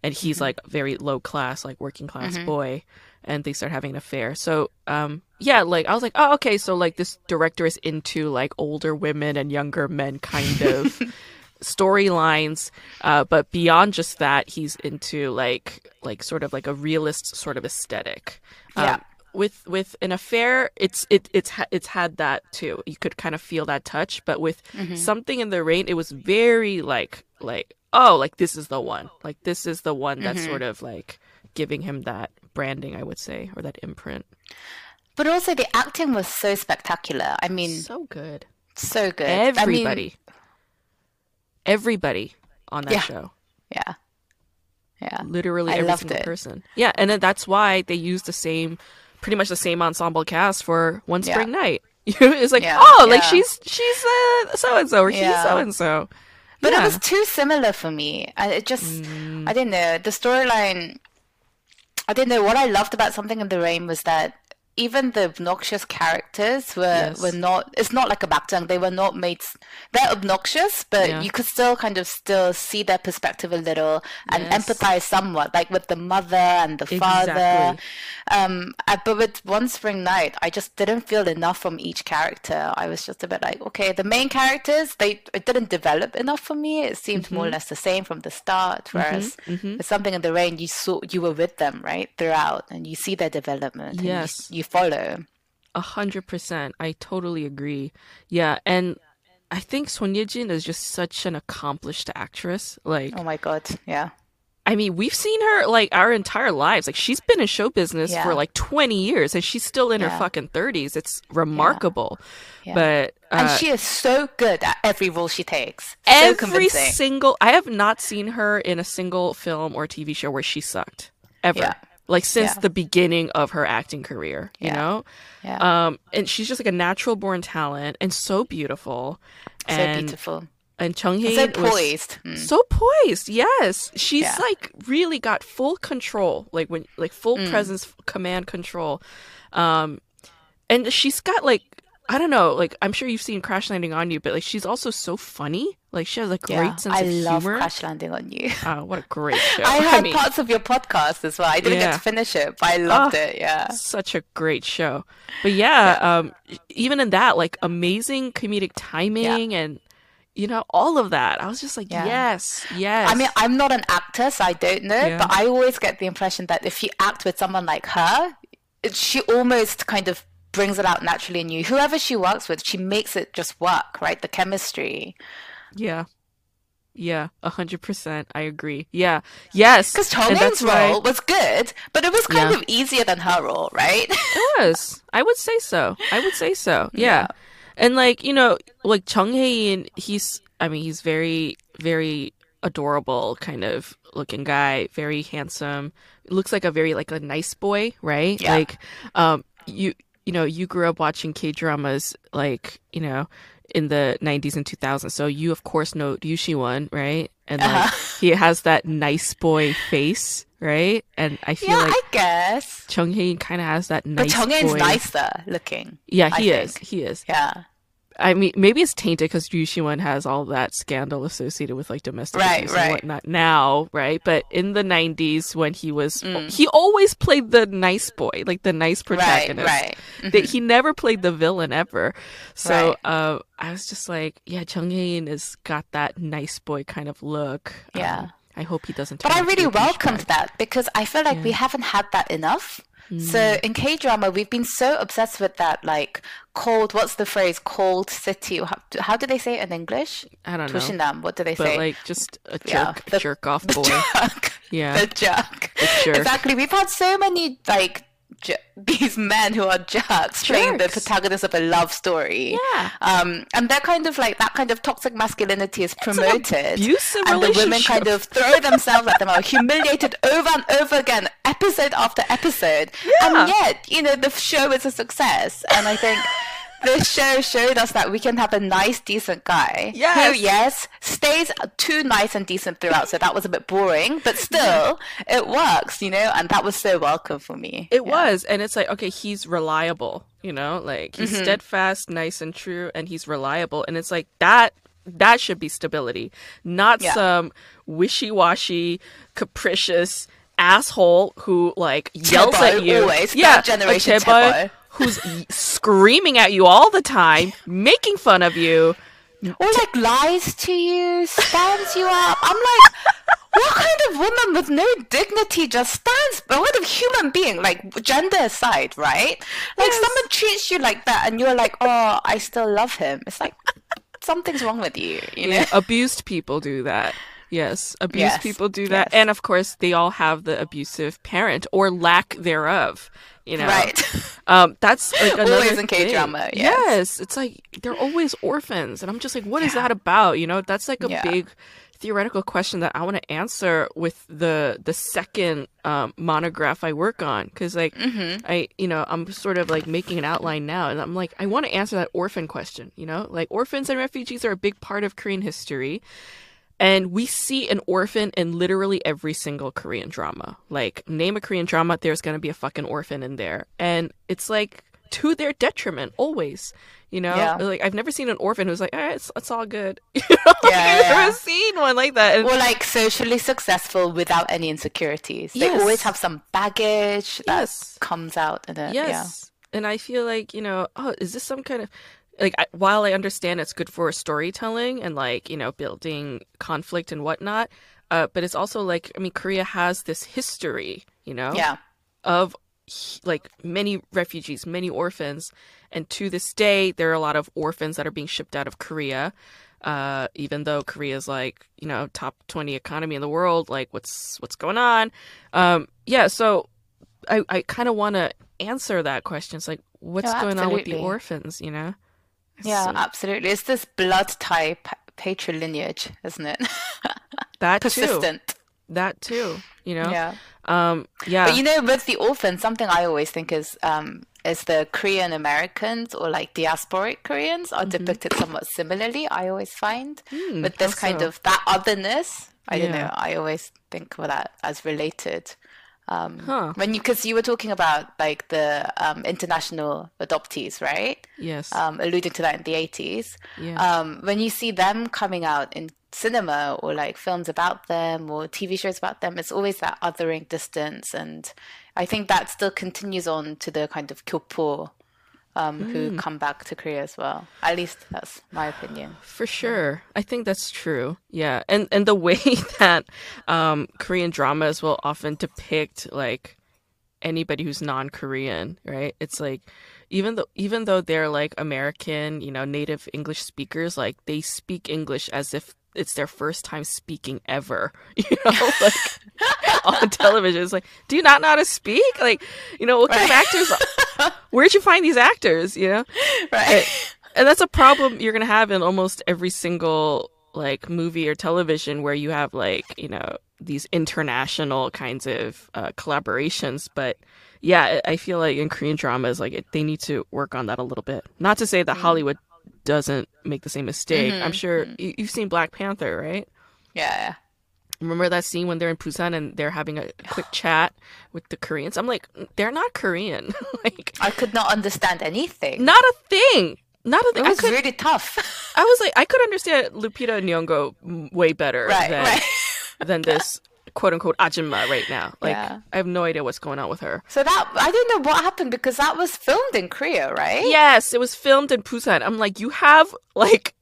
And he's mm-hmm. like very low class, like working class mm-hmm. boy. And they start having an affair. So, um, yeah, like I was like, oh, okay. So like this director is into like older women and younger men kind of storylines. Uh, but beyond just that, he's into like like sort of like a realist sort of aesthetic. Yeah. With with an affair it's it it's it's had that too. You could kind of feel that touch but with mm-hmm. something in the rain it was very like like oh like this is the one. Like this is the one that's mm-hmm. sort of like giving him that branding i would say or that imprint. But also the acting was so spectacular. I mean so good. so good. Everybody. I mean... everybody on that yeah. show. Yeah. Yeah. Literally I every single it. person. Yeah and then that's why they use the same pretty much the same ensemble cast for One Spring yeah. Night. it's like, yeah, oh, like she's she's so and so, or he's so and so. But it was too similar for me. I, it just, mm. I didn't know the storyline. I didn't know what I loved about Something in the Rain was that even the obnoxious characters were Yes. were not. It's not like a makjang. They were not made. They're obnoxious, but Yeah. you could still kind of still see their perspective a little and Yes. empathize somewhat, like with the mother and the father. Exactly. Um, uh, but with One Spring Night, I just didn't feel enough from each character. I was just a bit like, okay, the main characters, they it didn't develop enough for me. It seemed more or Mm-hmm. less the same from the start. Whereas with Something in the Rain, you saw you were with them right throughout, and you see their development. and you- Yes. you, follow. A hundred percent. I totally agree. Yeah, and I think Son Ye-jin is just such an accomplished actress. Like, Oh my god, yeah, I mean, we've seen her like our entire lives. Like, she's been in show business Yeah. for like twenty years, and she's still in her fucking thirties. It's remarkable. yeah. But and uh, she is so good at every role she takes. So every convincing. single, I have not seen her in a single film or TV show where she sucked ever. Like since Yeah. the beginning of her acting career, you Yeah. know. yeah, Um, and she's just like a natural born talent and so beautiful. so and beautiful, and Chung so Hae was poised. Mm. so poised. Yes, she's Yeah. like really got full control, like when like full Mm. presence, command control. Um, and she's got like I don't know, like I'm sure you've seen Crash Landing on You, but like she's also so funny. Like she has a great Yeah, sense I of love humor. Crash Landing on You. Oh, what a great show! I heard mean, parts of your podcast as well. I didn't Yeah. get to finish it, but I loved Ah. it. Yeah. such a great show. But yeah, um, even in that, like amazing comedic timing and you know all of that. I was just like, Yeah. yes, yes. I mean, I'm not an actor, so I don't know, Yeah. but I always get the impression that if you act with someone like her, she almost kind of brings it out naturally in you. Whoever she works with, she makes it just work, right? The chemistry. Yeah. Yeah, a hundred percent. I agree. Yeah. Yes. Because Chongmin's that's why- role was good, but it was kind Yeah. of easier than her role, right? It was. I would say so. I would say so. Yeah. And like, you know, like Chung Hae-in, he's I mean, he's very, very adorable kind of looking guy, very handsome. Looks like a very like a nice boy, right? Yeah. Like um you you know, you grew up watching K dramas like, you know, in the 90s and 2000s. So you of course know Ryu Shi-won, right? And like Uh-huh. he has that nice boy face, right? And I feel yeah, like I guess. Chung Hae kind of has that But nice Chongmin's boy. nicer looking. Yeah, he is. He is. Yeah. I mean, maybe it's tainted because Ryu Shi-won has all that scandal associated with like domestic Right, abuse right. and whatnot now, right? But in the '90s, when he was, Mm. he always played the nice boy, like the nice protagonist. right. Mm-hmm. He never played the villain ever. So Right. uh, I was just like, yeah, Chung Hae-in has got that nice boy kind of look. Yeah. Um, I hope he doesn't. But I really welcomed that because I feel like we haven't had that enough. Mm. So in K drama, we've been so obsessed with that, like cold. What's the phrase? Cold city. How, how do they say it in English? I don't know, Tushinam. What do they but say? like just a jerk, Yeah, the- jerk off the boy. jerk. Yeah. The jerk. The jerk. Exactly. We've had so many like j- these men who are jerks, playing the Jerks. protagonist of a love story. Yeah. Um, and they're kind of like that kind of toxic masculinity is promoted. abusive and the women relationship. kind of throw themselves at them, are humiliated over and over again, episode after episode. Yeah. And yet, you know, the show is a success. And I think this show showed us that we can have a nice, decent guy who, Yes. yes, stays too nice and decent throughout. So that was a bit boring, but still, it works, you know, and that was so welcome for me. It Yeah. was, and it's like okay, he's reliable, you know, like he's Mm-hmm. steadfast, nice and true, and he's reliable, and it's like that. That should be stability, not Yeah. some wishy-washy, capricious asshole who like yells at you. always. yeah, generation chaebol. Who's screaming at you all the time, making fun of you. Or like lies to you, stands you up. I'm like, what kind of woman with no dignity just stands? But what a human being, like gender aside, right? Like Yes. someone treats you like that, and you're like, oh, I still love him. It's like something's wrong with you, you know? Yeah, abused people do that. Yes, abused Yes, people do that, yes. and of course, they all have the abusive parent or lack thereof. You know, Right. Um, that's like another Always in. K-drama, yes. it's like they're always orphans, and I'm just like, what is that about? You know, that's like a Yeah. big theoretical question that I want to answer with the the second um, monograph I work on because like Mm-hmm. I you know I'm sort of like making an outline now and I'm like I want to answer that orphan question you know like orphans and refugees are a big part of Korean history And we see an orphan in literally every single Korean drama. Like, name a Korean drama, there's going to be a fucking orphan in there. And it's like to their detriment, always. You know, yeah. like I've never seen an orphan who's like, eh, it's, it's all good. You know? Yeah, I've never seen one like that. And... Or like socially successful without any insecurities. Yes. They always have some baggage that yes. comes out in it. Yes. Yeah. And I feel like, you know, oh, is this some kind of like I, while I understand it's good for storytelling and like you know building conflict and whatnot, uh, but it's also like I mean Korea has this history, you know, yeah, of like many refugees, many orphans, and to this day there are a lot of orphans that are being shipped out of Korea. Uh, even though Korea is like you know top twenty economy in the world, like what's what's going on? Um, yeah, so I I kind of want to answer that question. It's like what's oh, going on with the orphans, you know? Yeah, so... absolutely. It's this blood type patrilineage, isn't it? that persistent. Too. That too. You know. Yeah. Um. Yeah. But you know, with the orphans, something I always think is um is the Korean Americans or like diasporic Koreans are mm-hmm. depicted somewhat similarly. I always find mm, with this kind of that otherness. I yeah. don't know. I always think of that as related. Um, huh. When you, because you were talking about like the um, international adoptees, right? Yes. Um, alluding to that in the eighties. Yeah. Um, when you see them coming out in cinema or like films about them or TV shows about them, it's always that othering distance, and I think that still continues on to the kind of kyopo um, mm. who come back to Korea as well. At least that's my opinion. For sure, I think that's true. Yeah, and and the way that um, Korean dramas will often depict like anybody who's non-Korean, right? It's like even though even though they're like American, you know, native English speakers, like they speak English as if it's their first time speaking ever. You know, like on television. It's like, do you not know how to speak? Like, you know, what kind right. of actors? Where'd you find these actors? You know, right? And, and that's a problem you're gonna have in almost every single like movie or television where you have like you know these international kinds of uh, collaborations, but yeah, I feel like in Korean dramas, like it, they need to work on that a little bit. Not to say that mm. Hollywood doesn't make the same mistake. Mm-hmm. I'm sure mm-hmm. you, have seen Black Panther, right? Yeah. Remember that scene when they're in Busan and they're having a quick chat with the Koreans? I'm like, they're not Korean. like I could not understand anything. Not a thing. Not a thing. It was could, really tough. I was like, I could understand Lupita Nyong'o way better right, than right. than this quote unquote Ajima right now. Like yeah. I have no idea what's going on with her. So that I don't know what happened because that was filmed in Korea, right? Yes, it was filmed in Busan. I'm like, you have like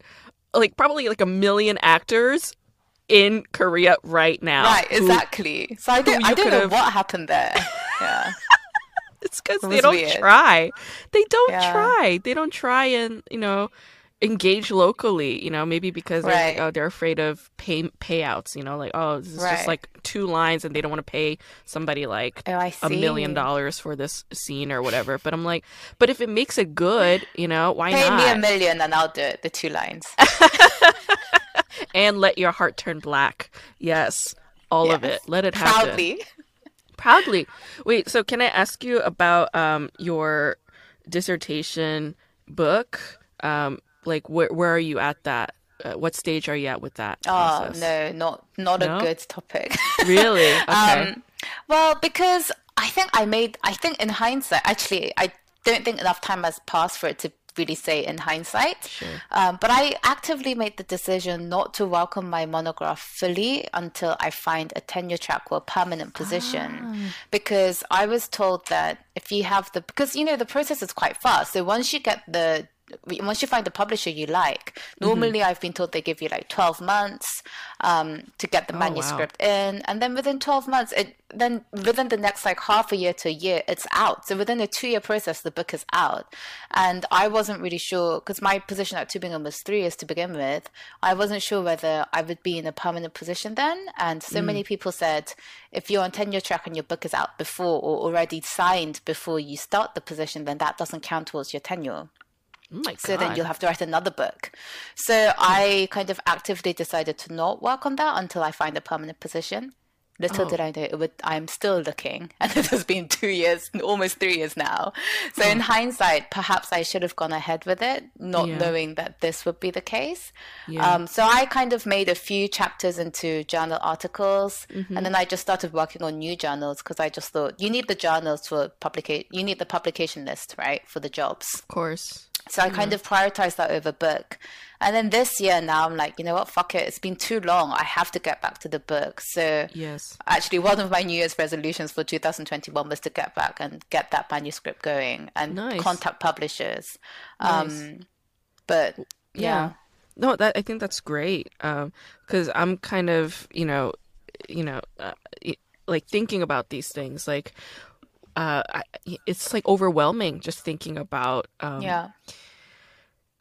like probably like a million actors in Korea right now. Right, who, exactly. So I don't, I don't know what happened there. Yeah. it's because they don't weird. try. They don't yeah. try. They don't try and, you know, engage locally, you know, maybe because they're, right. uh, they're afraid of pay payouts, you know, like oh, this is right. just like two lines and they don't want to pay somebody like oh, a million dollars for this scene or whatever. But I'm like, but if it makes it good, you know, why pay not? Pay me a million and I'll do it, the two lines. and let your heart turn black. Yes, all yes. of it. Let it happen. Proudly. Proudly. Wait, so can I ask you about um your dissertation book? Um, like where where are you at that uh, what stage are you at with that oh no not not no? a good topic really okay. Um, well because i think i made i think in hindsight actually i don't think enough time has passed for it to really say in hindsight. Sure. Um, but I actively made the decision not to welcome my monograph fully until I find a tenure track or permanent position. Ah. Because I was told that if you have the, because you know, the process is quite fast. So once you get the once you find the publisher you like, mm-hmm. normally mm-hmm. I've been told they give you like 12 months um, to get the oh, manuscript wow. in. And then within 12 months, it then within the next like half a year to a year, it's out. So within a two year process, the book is out. And I wasn't really sure because my position at Tübingen was three years to begin with. I wasn't sure whether I would be in a permanent position then. And so mm. many people said, if you're on tenure track and your book is out before or already signed before you start the position, then that doesn't count towards your tenure. Oh so then you'll have to write another book. So I kind of actively decided to not work on that until I find a permanent position. Little oh. did I know it would. I'm still looking, and it has been two years, almost three years now. So oh. in hindsight, perhaps I should have gone ahead with it, not yeah. knowing that this would be the case. Yeah. Um, so I kind of made a few chapters into journal articles, mm-hmm. and then I just started working on new journals because I just thought you need the journals for publication. You need the publication list, right, for the jobs. Of course. So I kind mm-hmm. of prioritized that over book. And then this year now I'm like, you know what, fuck it. It's been too long. I have to get back to the book. So yes. Actually one of my New Year's resolutions for 2021 was to get back and get that manuscript going and nice. contact publishers. Nice. Um but yeah. yeah. No, that I think that's great. Um cuz I'm kind of, you know, you know, uh, like thinking about these things like uh, I, it's like overwhelming just thinking about um, yeah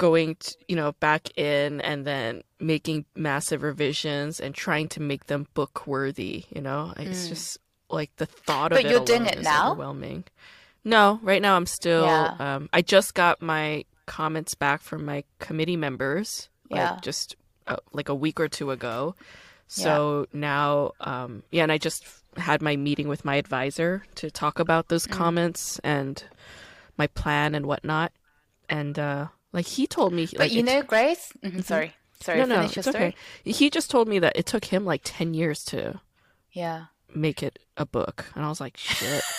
going to, you know back in and then making massive revisions and trying to make them book worthy you know it's mm. just like the thought of but it you're doing it now overwhelming no right now i'm still yeah. um, i just got my comments back from my committee members yeah. like just uh, like a week or two ago so yeah. now um, yeah and i just had my meeting with my advisor to talk about those mm. comments and my plan and whatnot. And uh, like he told me, but like, you know, Grace. Mm-hmm. mm-hmm. Sorry, sorry. No, no, it's okay. He just told me that it took him like ten years to, yeah, make it a book, and I was like, shit.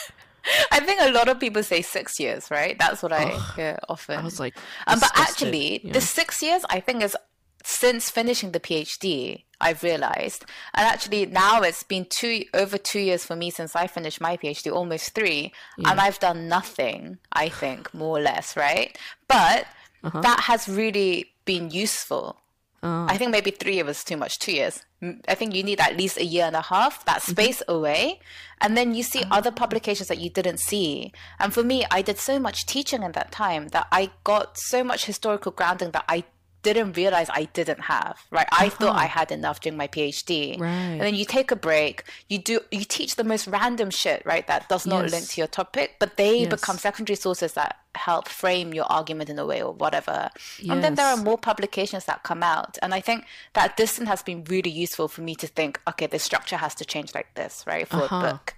I think a lot of people say six years, right? That's what I Ugh, hear often. I was like, um, but actually, the six years I think is since finishing the PhD. I've realized. And actually, now it's been two over two years for me since I finished my PhD, almost three, yeah. and I've done nothing. I think more or less, right? But uh-huh. that has really been useful. Oh. I think maybe three years was too much. Two years. I think you need at least a year and a half, that mm-hmm. space mm-hmm. away. And then you see oh. other publications that you didn't see. And for me, I did so much teaching in that time that I got so much historical grounding that I didn't realize I didn't have, right? I uh-huh. thought I had enough during my PhD. Right. And then you take a break, you do you teach the most random shit, right? That does not yes. link to your topic, but they yes. become secondary sources that help frame your argument in a way or whatever. Yes. And then there are more publications that come out. And I think that distance has been really useful for me to think, okay, the structure has to change like this, right? For uh-huh. a book.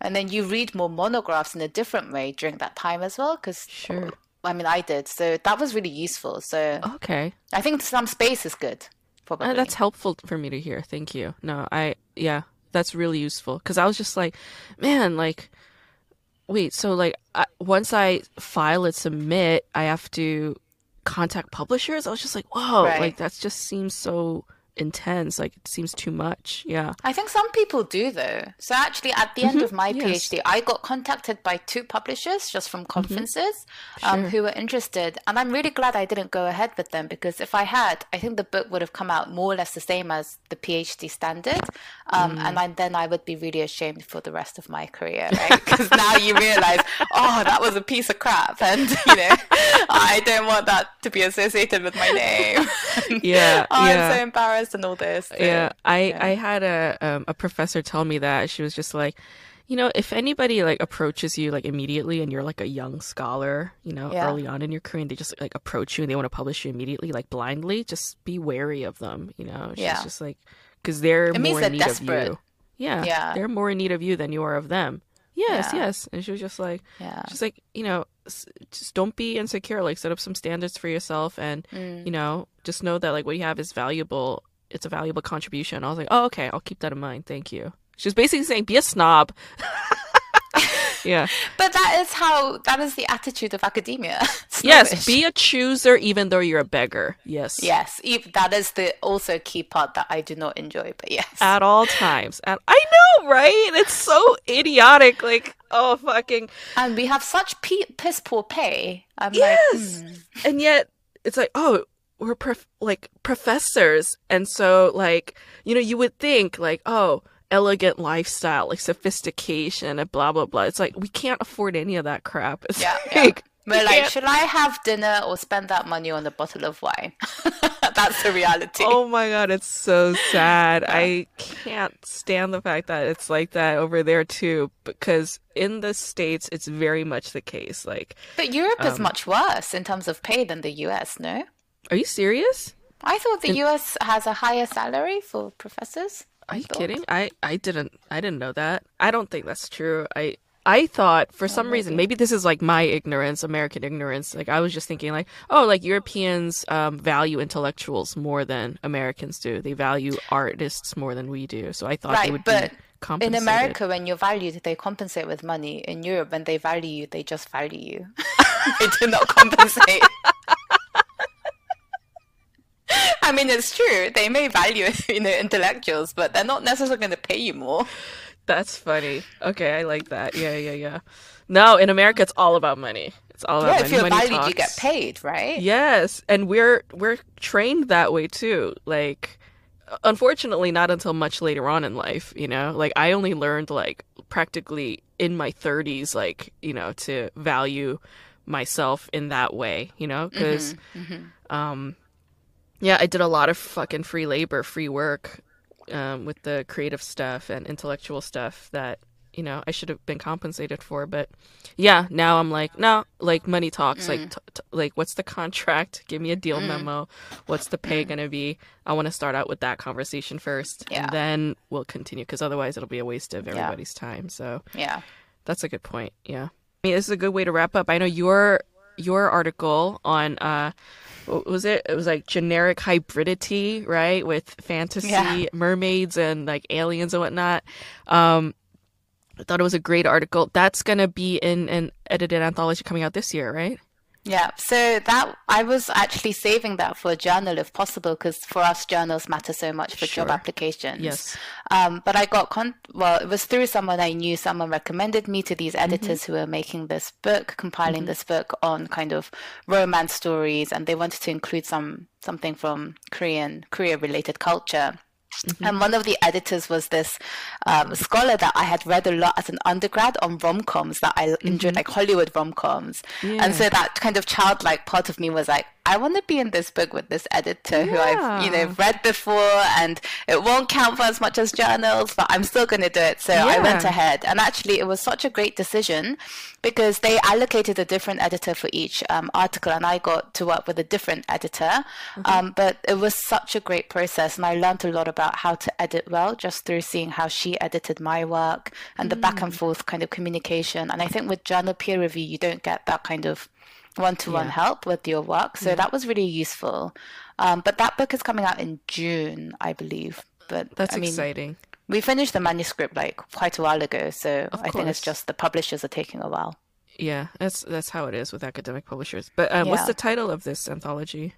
And then you read more monographs in a different way during that time as well, because sure I mean, I did. So that was really useful. So okay, I think some space is good. Probably uh, that's helpful for me to hear. Thank you. No, I yeah, that's really useful because I was just like, man, like, wait, so like I, once I file and submit, I have to contact publishers. I was just like, whoa, right. like that just seems so intense. Like it seems too much. Yeah. I think some people do though. So actually, at the mm-hmm. end of my yes. PhD, I got contacted by two publishers just from mm-hmm. conferences mm-hmm. um, who were interested, and I'm really glad I didn't go ahead with them because if I had, I think the book would have come out more or less the same as the PhD standard, um, mm. and I, then I would be really ashamed for the rest of my career, right? Because now you realize, oh, that was a piece of crap, and you know, I don't want that to be associated with my name. yeah. oh, yeah. I'm so embarrassed and all this. Yeah, I yeah. I had a um, a professor tell me that she was just like, you know, if anybody like approaches you like immediately and you're like a young scholar, you know, yeah. early on in your career and they just like approach you and they want to publish you immediately like blindly, just be wary of them, you know. She's yeah. just like because they're it more in need desperate. of you. Yeah, yeah, they're more in need of you than you are of them. Yes, yeah. yes. And she was just like, yeah, she's like, you know, just don't be insecure. Like, set up some standards for yourself, and mm. you know, just know that like what you have is valuable it's a valuable contribution. I was like, oh, okay, I'll keep that in mind. Thank you. She was basically saying, be a snob. yeah. But that is how, that is the attitude of academia. yes, be a chooser even though you're a beggar. Yes. Yes. That is the also key part that I do not enjoy, but yes. At all times. And I know, right? It's so idiotic. Like, oh, fucking. And we have such piss poor pay. I'm yes. Like, hmm. And yet, it's like, oh, we're prof- like professors and so like you know you would think like oh elegant lifestyle like sophistication and blah blah blah it's like we can't afford any of that crap it's yeah, like, yeah. We're like, should I have dinner or spend that money on a bottle of wine? That's the reality. Oh my god, it's so sad. I can't stand the fact that it's like that over there too, because in the states it's very much the case. Like, but Europe um, is much worse in terms of pay than the US. No. Are you serious? I thought the In- US has a higher salary for professors. Are you kidding? I I didn't I didn't know that. I don't think that's true. I I thought for oh, some maybe. reason maybe this is like my ignorance, American ignorance. Like I was just thinking like, oh, like Europeans um, value intellectuals more than Americans do. They value artists more than we do. So I thought right, they would but... be in America, when you're valued, they compensate with money. In Europe, when they value you, they just value you. they do not compensate. I mean, it's true. They may value you know intellectuals, but they're not necessarily going to pay you more. That's funny. Okay, I like that. Yeah, yeah, yeah. No, in America, it's all about money. It's all about yeah, money. if you're money valued, talks. you get paid, right? Yes, and we're we're trained that way too. Like, unfortunately, not until much later on in life. You know, like I only learned like practically in my 30s, like you know, to value myself in that way. You know, because mm-hmm, mm-hmm. um yeah, I did a lot of fucking free labor, free work um, with the creative stuff and intellectual stuff that you know I should have been compensated for. But yeah, now I'm like, no, like money talks. Mm. Like, t- t- like what's the contract? Give me a deal mm. memo. What's the pay mm. gonna be? I want to start out with that conversation first, yeah. and then we'll continue because otherwise it'll be a waste of everybody's yeah. time. So yeah, that's a good point. Yeah, I mean, this is a good way to wrap up. I know your your article on uh what was it? It was like generic hybridity, right? With fantasy yeah. mermaids and like aliens and whatnot. Um, I thought it was a great article. That's gonna be in an edited anthology coming out this year, right? Yeah, so that I was actually saving that for a journal if possible, because for us journals matter so much for sure. job applications. Yes. Um, but I got con- well, it was through someone I knew. Someone recommended me to these mm-hmm. editors mm-hmm. who were making this book, compiling mm-hmm. this book on kind of romance stories, and they wanted to include some something from Korean Korea related culture. Mm-hmm. And one of the editors was this um, scholar that I had read a lot as an undergrad on rom coms that I enjoyed, mm-hmm. like Hollywood rom coms. Yeah. And so that kind of childlike part of me was like, I want to be in this book with this editor yeah. who I've, you know, read before and it won't count for as much as journals, but I'm still going to do it. So yeah. I went ahead. And actually, it was such a great decision because they allocated a different editor for each um, article and I got to work with a different editor. Mm-hmm. Um, but it was such a great process and I learned a lot about how to edit well just through seeing how she edited my work and mm. the back and mm. forth kind of communication. And I think with journal peer review, you don't get that kind of one-to-one yeah. help with your work. So yeah. that was really useful. Um, but that book is coming out in June, I believe. But that's I mean, exciting. We finished the manuscript like quite a while ago, so of I course. think it's just the publishers are taking a while. Yeah, that's that's how it is with academic publishers. But um, yeah. what's the title of this anthology?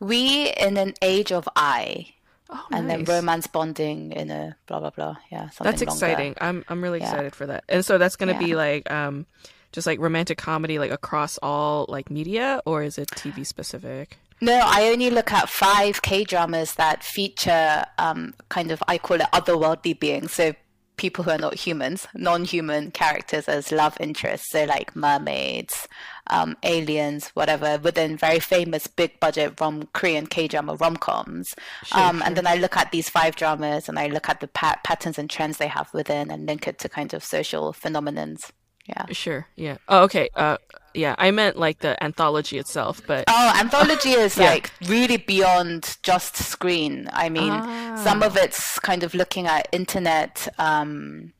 We in an age of I. Oh, and nice. then romance bonding in a blah blah blah. Yeah, that's exciting. Longer. I'm I'm really excited yeah. for that. And so that's gonna yeah. be like um just like romantic comedy like across all like media or is it TV specific? No, I only look at five K dramas that feature um, kind of I call it otherworldly beings. So people who are not humans, non-human characters as love interests. So like mermaids, um, aliens, whatever, within very famous big budget rom Korean K drama rom coms. Sure, um, sure. And then I look at these five dramas and I look at the pat- patterns and trends they have within and link it to kind of social phenomenons. Yeah. Sure. Yeah. Oh, okay. Uh, yeah. I meant like the anthology itself, but oh, anthology is yeah. like really beyond just screen. I mean, ah. some of it's kind of looking at internet. Um,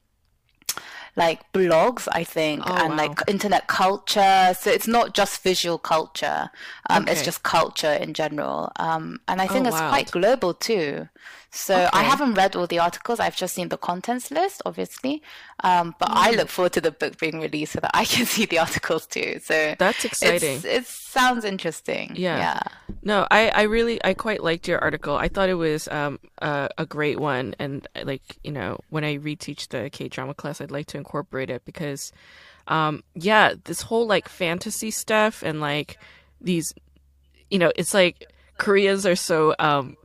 like blogs, I think, oh, and wow. like internet culture. So it's not just visual culture; um, okay. it's just culture in general. Um, and I think oh, it's wild. quite global too. So okay. I haven't read all the articles. I've just seen the contents list, obviously. Um, but mm. I look forward to the book being released so that I can see the articles too. So that's exciting. It sounds interesting. Yeah. yeah. No, I, I really, I quite liked your article. I thought it was um, a, a great one. And like, you know, when I reteach the K drama class, I'd like to incorporate it because, um, yeah, this whole like fantasy stuff and like these, you know, it's like Koreans are so um,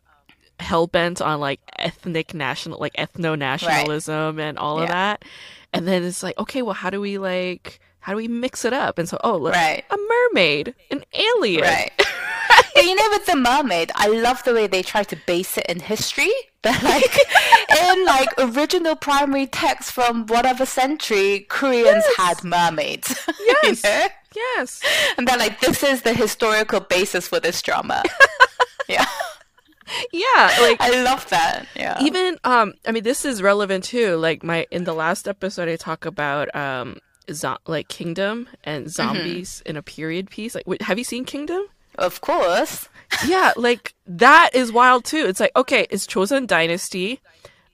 hell bent on like ethnic national, like ethno nationalism right. and all yeah. of that. And then it's like, okay, well, how do we like, how do we mix it up? And so, oh, look, right. a mermaid, an alien. Right. but you know, with the mermaid, I love the way they try to base it in history. But like in like original primary text from whatever century, Koreans yes. had mermaids. Yes. you know? Yes. And they're like, this is the historical basis for this drama. yeah. yeah, like I love that. Yeah. Even um I mean this is relevant too. Like my in the last episode I talk about um zo- like kingdom and zombies mm-hmm. in a period piece. Like wait, have you seen Kingdom? Of course. yeah, like that is wild too. It's like okay, it's Joseon Dynasty.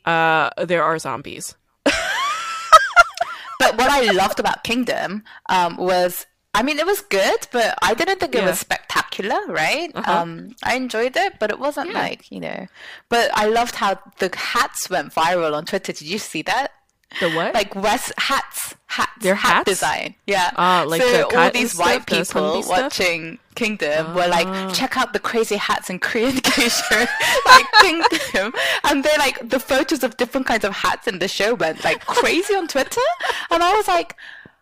Uh there are zombies. but what I loved about Kingdom um, was I mean, it was good, but I didn't think it was spectacular, right? Uh-huh. Um, I enjoyed it, but it wasn't yeah. like, you know. But I loved how the hats went viral on Twitter. Did you see that? The what? Like West hats, hats, their hat design. Yeah. Ah, like so the all these white stuff, people watching Kingdom were like, ah. check out the crazy hats in Korean Geisha, like Kingdom, and they're like the photos of different kinds of hats in the show went like crazy on Twitter, and I was like.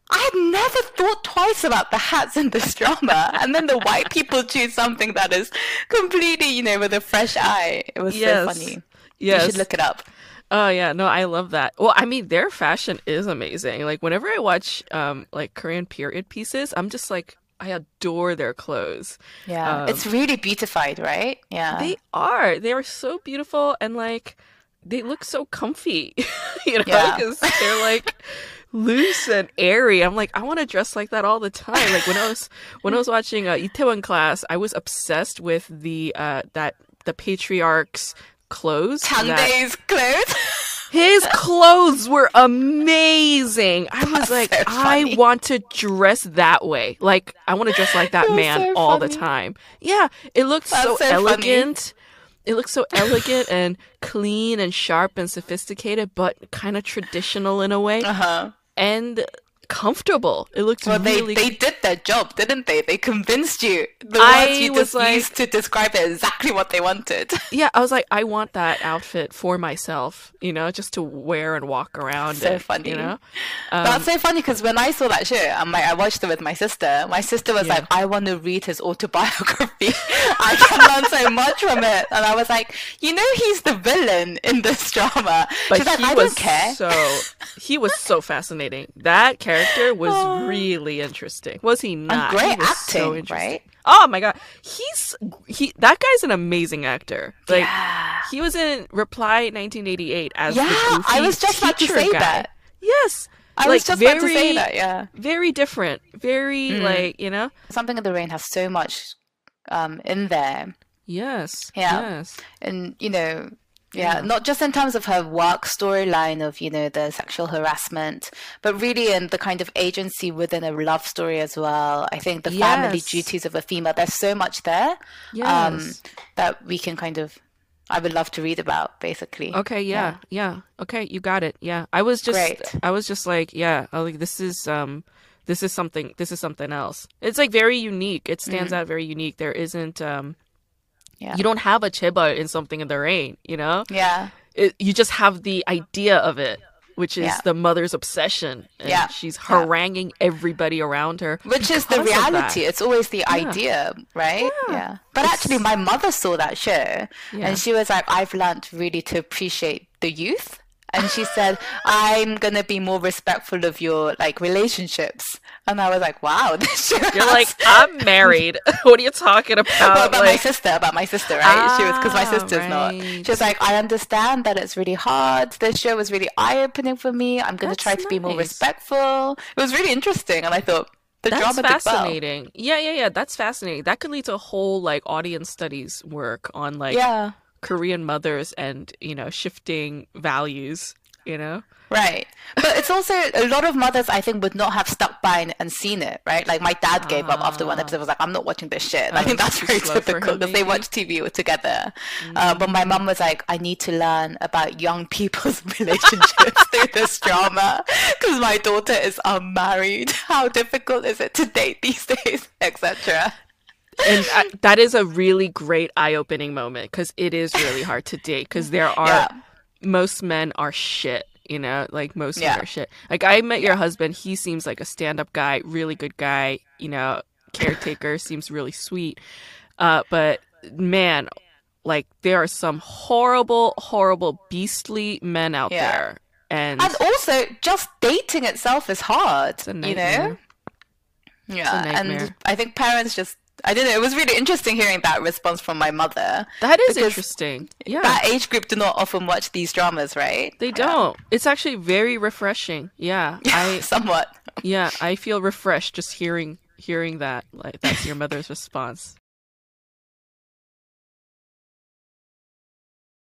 I had never thought twice about the hats in this drama. And then the white people choose something that is completely, you know, with a fresh eye. It was yes. so funny. Yes. You should look it up. Oh yeah, no, I love that. Well, I mean, their fashion is amazing. Like whenever I watch um like Korean period pieces, I'm just like I adore their clothes. Yeah. Um, it's really beautified, right? Yeah. They are. They are so beautiful and like they look so comfy. you know, because yeah. they're like loose and airy. I'm like, I want to dress like that all the time. Like when I was when I was watching uh, Itaewon class, I was obsessed with the uh that the patriarch's clothes. Chande's clothes. His clothes were amazing. I was like, so I want to dress that way. Like, I want to dress like that man so all the time. Yeah, it looked so, so, elegant. Funny. It looks so elegant and clean and sharp and sophisticated, but kind of traditional in a way. Uh-huh. And comfortable. It looked well, really. They, they did their job, didn't they? They convinced you. The I words you just like, used to describe it exactly what they wanted. Yeah, I was like, I want that outfit for myself. You know, just to wear and walk around. So and, funny. You know, um, that's so funny because when I saw that show, I'm like, I watched it with my sister. My sister was yeah. like, I want to read his autobiography. I can learn so much from it, and I was like, you know, he's the villain in this drama. But She's like, I don't care. So he was so fascinating. That character character was oh. really interesting. Was he not? And great acting, so right? Oh my god, he's he. That guy's an amazing actor. Like yeah. he was in Reply 1988 as yeah. I was just about to say guy. that. Yes. I like, was just very, about to say that. Yeah. Very different. Very mm. like you know. Something in the Rain has so much um, in there. Yes. Yeah. Yes. And you know, yeah, not just in terms of her work storyline of, you know, the sexual harassment, but really in the kind of agency within a love story as well. I think the yes. family duties of a female, there's so much there um, yes. um, that we can kind of, I would love to read about, basically. Okay, yeah, yeah, yeah. Okay, you got it. Yeah, I was just, Great. I was just like, yeah, like this is, um, this is something, this is something else. It's like very unique. It stands mm. out very unique. There isn't, um, yeah. You don't have a chaebol in something in the rain, you know? Yeah. It, you just have the idea of it, which is yeah. the mother's obsession. yeah. She's haranguing yeah. everybody around her. Which is the reality. It's always the idea, right? Yeah. But it's... actually, my mother saw that show and she was like, I've learned really to appreciate the youth and she said i'm gonna be more respectful of your like relationships and i was like wow this you're like i'm married what are you talking about well, about like... my sister about my sister right ah, she was because my sister's right. not she was like i understand that it's really hard this show was really eye-opening for me i'm gonna That's try to nice. be more respectful it was really interesting and i thought the that's fascinating. Well. Yeah, yeah, yeah. That's fascinating. That could lead to a whole like audience studies work on like yeah Korean mothers and, you know, shifting values, you know? Right. But it's also a lot of mothers I think would not have stuck by and seen it, right? Like my dad gave up after one episode was like, I'm not watching this shit. I think that's very typical because they watch TV together. Mm-hmm. Uh, but my mom was like, I need to learn about young people's relationships through this drama because my daughter is unmarried. How difficult is it to date these days, etc and I, that is a really great eye-opening moment because it is really hard to date because there are yeah. most men are shit you know? Like most yeah. men are shit. Like i met your husband. He seems like a stand-up guy really good guy you know? Caretaker seems really sweet. Uh, but man like there are some horrible horrible beastly men out yeah. there. And and also just dating itself is hard you know? yeah and i think parents just I don't know. It was really interesting hearing that response from my mother. That is interesting. Yeah. That age group do not often watch these dramas, right? They don't. Yeah. It's actually very refreshing. Yeah. I somewhat. Yeah, I feel refreshed just hearing hearing that. Like that's your mother's response.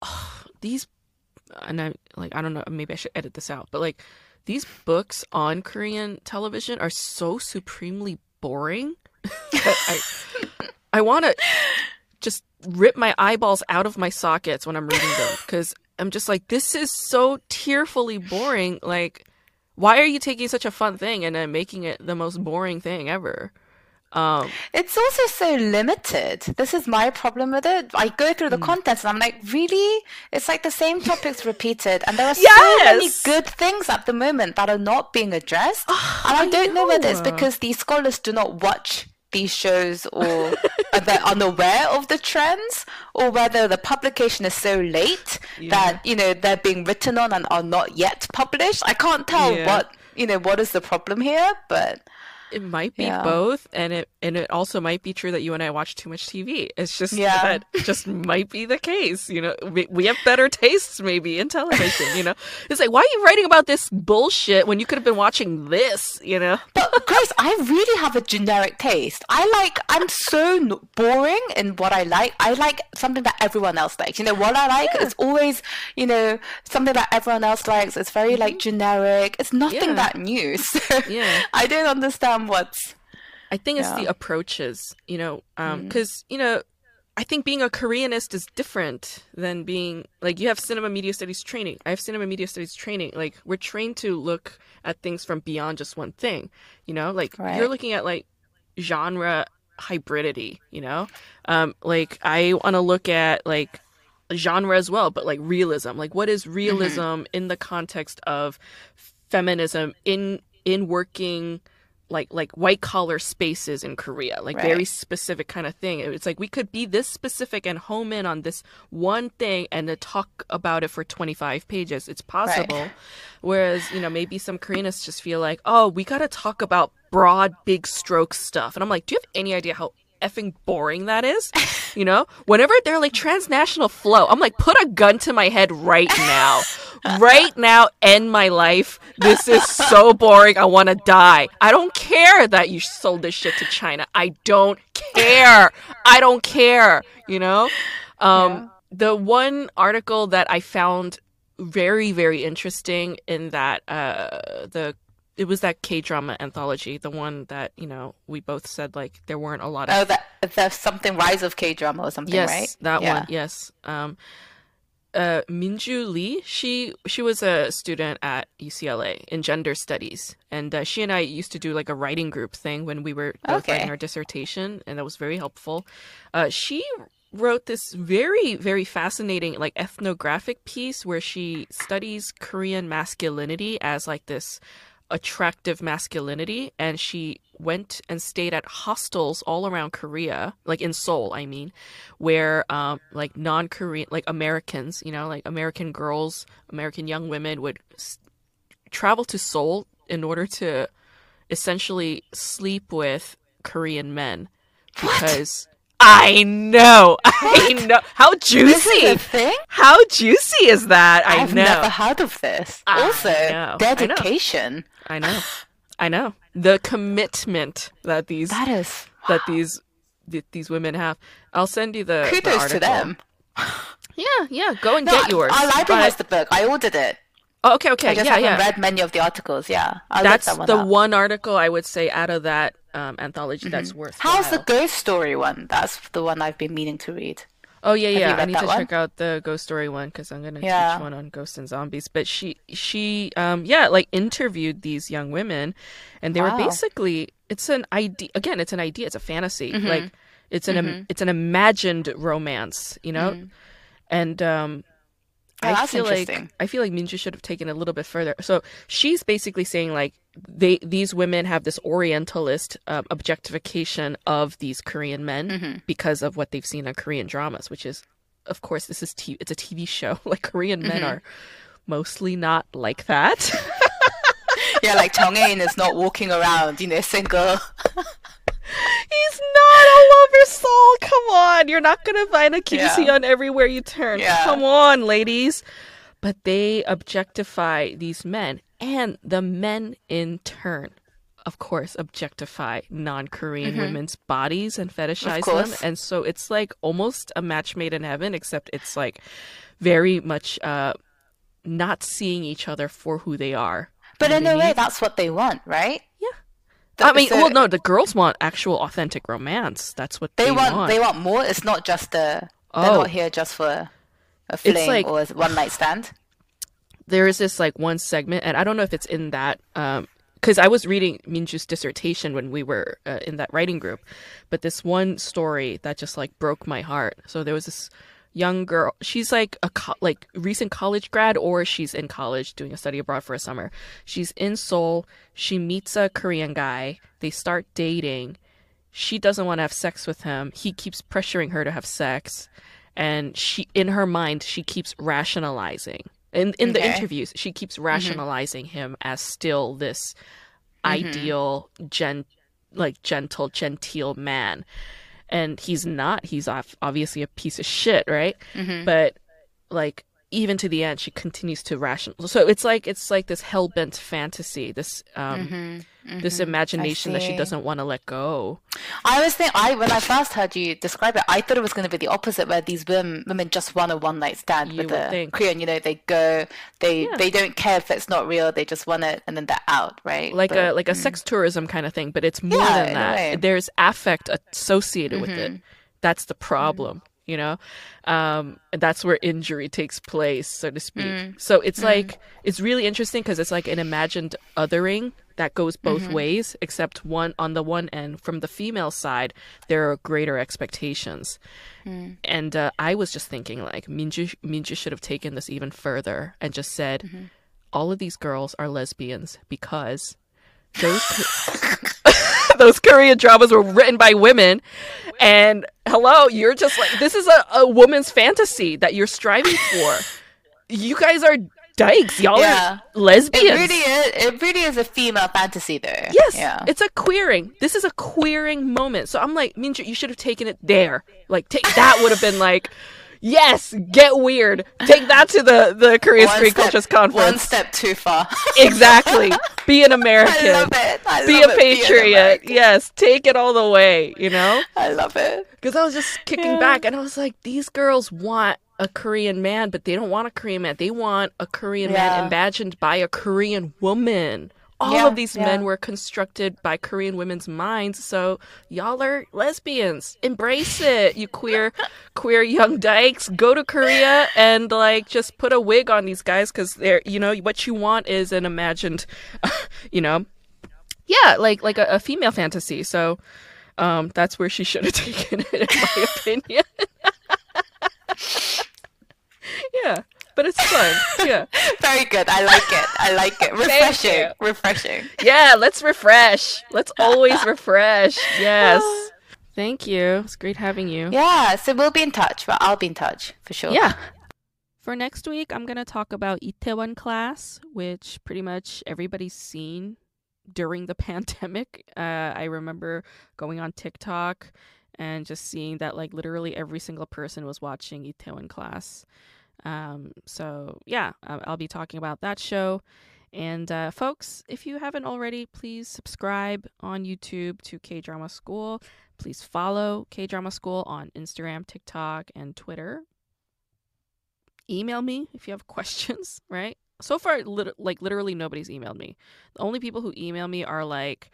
Oh, these and I like I don't know, maybe I should edit this out, but like these books on Korean television are so supremely boring I I want to just rip my eyeballs out of my sockets when I'm reading them because I'm just like, this is so tearfully boring. Like, why are you taking such a fun thing and then making it the most boring thing ever? Um, it's also so limited. This is my problem with it. I go through the mm. contents and I'm like, really? It's like the same topics repeated, and there are yes! so many good things at the moment that are not being addressed. Oh, and I, I don't know. know whether it's because these scholars do not watch these shows or are they unaware of the trends or whether the publication is so late yeah. that you know they're being written on and are not yet published i can't tell yeah. what you know what is the problem here but it might be yeah. both, and it and it also might be true that you and I watch too much TV. It's just yeah. that just might be the case. You know, we, we have better tastes maybe in television. You know, it's like why are you writing about this bullshit when you could have been watching this? You know, but Grace, I really have a generic taste. I like I'm so boring in what I like. I like something that everyone else likes. You know, what I like yeah. is always you know something that everyone else likes. It's very mm-hmm. like generic. It's nothing that new. So yeah. I don't understand what's I think it's the approaches, you know, because um, mm. you know, I think being a Koreanist is different than being like you have cinema media studies training. I have cinema media studies training. Like we're trained to look at things from beyond just one thing, you know. Like right. you're looking at like genre hybridity, you know. Um, like I want to look at like genre as well, but like realism. Like what is realism mm-hmm. in the context of feminism in in working like like white collar spaces in Korea, like right. very specific kind of thing. It's like we could be this specific and home in on this one thing and to talk about it for 25 pages. It's possible. Right. Whereas, you know, maybe some Koreanists just feel like, "Oh, we got to talk about broad big stroke stuff." And I'm like, "Do you have any idea how effing boring that is. You know, whenever they're like transnational flow, I'm like, put a gun to my head right now. right now, end my life. This is so boring. I want to die. I don't care that you sold this shit to China. I don't care. I don't care. You know? Um, yeah. The one article that I found very, very interesting in that uh, the it was that K drama anthology, the one that you know we both said like there weren't a lot of. Oh, that there's something Rise of K drama or something, yes, right? that yeah. one. Yes. Um, uh, Minju Lee, she she was a student at UCLA in gender studies, and uh, she and I used to do like a writing group thing when we were both okay. writing our dissertation, and that was very helpful. Uh, she wrote this very very fascinating like ethnographic piece where she studies Korean masculinity as like this attractive masculinity and she went and stayed at hostels all around Korea, like in Seoul, I mean, where um, like non-Korean, like Americans, you know, like American girls, American young women would s- travel to Seoul in order to essentially sleep with Korean men because I know. I know. How juicy. thing? How juicy is that? I I've know. never heard of this. I also, know. dedication. I know. I know. I know. The commitment that these that is that these th- these women have. I'll send you the kudos the to them. Yeah, yeah. Go and no, get yours. Our library but... has the book. I ordered it. Oh, okay, okay. I just yeah, haven't yeah. read many of the articles. Yeah, I'll that's that one the up. one article I would say out of that um, anthology mm-hmm. that's worth. How's the ghost story one? That's the one I've been meaning to read. Oh yeah, yeah. I need to one? check out the ghost story one because I'm gonna yeah. teach one on ghosts and zombies. But she, she, um, yeah, like interviewed these young women, and they wow. were basically. It's an idea. Again, it's an idea. It's a fantasy. Mm-hmm. Like it's an mm-hmm. it's an imagined romance. You know, mm. and um, Oh, I feel like I feel like Minju should have taken a little bit further. So she's basically saying like they these women have this Orientalist uh, objectification of these Korean men mm-hmm. because of what they've seen on Korean dramas, which is, of course, this is t- it's a TV show. Like Korean men mm-hmm. are mostly not like that. yeah, like Chung Hae-in is not walking around, you know, single. He's not all over Seoul. Come on. You're not going to find a Kim Yeah. on everywhere you turn. Yeah. Come on, ladies. But they objectify these men, and the men in turn, of course, objectify non Korean women's bodies and fetishize them. And so it's like almost a match made in heaven, except it's like very much uh, not seeing each other for who they are. But in a way, that's what they want, right? Yeah. I mean, so well, no, the girls want actual, authentic romance. That's what they, they want, they want more. It's not just a. They're Oh. not here just for a fling like- or a one night stand. There is this like one segment, and I don't know if it's in that, because I was reading Minju's dissertation when we were uh, in that writing group, but this one story that just like broke my heart. So there was this young girl. She's like a co- like recent college grad, or she's in college doing a study abroad for a summer. She's in Seoul. She meets a Korean guy. They start dating. she doesn't want to have sex with him. He keeps pressuring her to have sex, and she, in her mind, she keeps rationalizing. In in the interviews, she keeps mm-hmm. rationalizing him as still this mm-hmm. ideal, gen, like gentle, genteel man, and he's not. He's off, obviously a piece of shit, right? Mm-hmm. But like even to the end, she continues to rational. So it's like it's like this hell bent fantasy, this um, this mm-hmm. imagination that she doesn't want to let go. I was think I when I first heard you describe it, I thought it was going to be the opposite, where these women women just want a one night stand You with a think. Korean. You know, they go, they Yeah. they don't care if it's not real, they just want it, and then they're out, right? like But- a like a mm. sex tourism kind of thing, but it's more Yeah, than in a way. Mm-hmm. that. There's affect associated with it. Mm-hmm. That's the problem, mm-hmm. You know. Um, that's where injury takes place, so to speak. Mm. So it's like it's really interesting because it's like an imagined othering that goes both Mm-hmm. ways. Except one on the one end, from the female side, there are greater expectations. Mm. And uh, I was just thinking, like Minju, Minju should have taken this even further and just said, Mm-hmm. all of these girls are lesbians because those those Korean dramas were written by women. And hello, you're just like this is a, a woman's fantasy that you're striving for. You guys are dykes. Y'all Yeah. are lesbians. It really is. It really is a female fantasy, there. Yes, Yeah. it's a queering. This is a queering moment. So I'm like, Minju, you should have taken it there. Like, take that would have been like, yes, get weird. Take that to the the Korean One Street step- Cultures Conference. One step too far. exactly. Be an American. I love it. I Be a it. Patriot. American. yes, take it all the way. You know. I love it. Because I was just kicking Yeah. back and I was like, these girls want a Korean man, but they don't want a Korean man. They want a Korean man imagined by a Korean woman. All Yeah, of these men were constructed by Korean women's minds. So y'all are lesbians. Embrace it, you queer, queer young dykes. Go to Korea and like just put a wig on these guys because they're, you know, what you want is an imagined, you know, yeah, like like a, a female fantasy. So um, that's where she should have taken it, in my opinion. yeah, but it's fun. Yeah, Very good. I like it. I like it. Refreshing. Refreshing. yeah. Let's refresh. Let's always refresh. Yes. Thank you. It's great having you. Yeah. So we'll be in touch. But I'll be in touch for sure. Yeah. For next week, I'm going to talk about Itaewon class, which pretty much everybody's seen during the pandemic. Uh, I remember going on TikTok and just seeing that like literally every single person was watching Itaewon class. Um, so yeah, I'll be talking about that show. And uh, folks, if you haven't already, please subscribe on YouTube to K Drama School. Please follow K Drama School on Instagram, TikTok, and Twitter email me if you have questions, right? So far, lit- like literally nobody's emailed me. The only people who email me are like,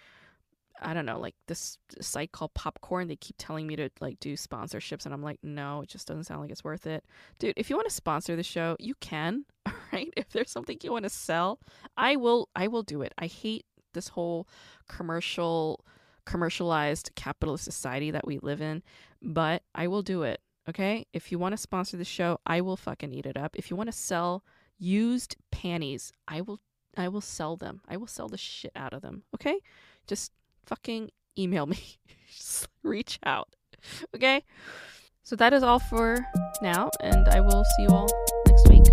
I don't know, like this site called Popcorn. They keep telling me to like do sponsorships, and I'm like, no, it just doesn't sound like it's worth it, dude. If you want to sponsor the show, you can, all right. If there's something you want to sell, I will. I will do it. I hate this whole commercial, commercialized capitalist society that we live in, but I will do it. Okay? If you want to sponsor the show, I will fucking eat it up. If you want to sell used panties, I will I will sell them. I will sell the shit out of them. Okay? Just fucking email me. Just reach out. Okay? So that is all for now, and I will see you all next week.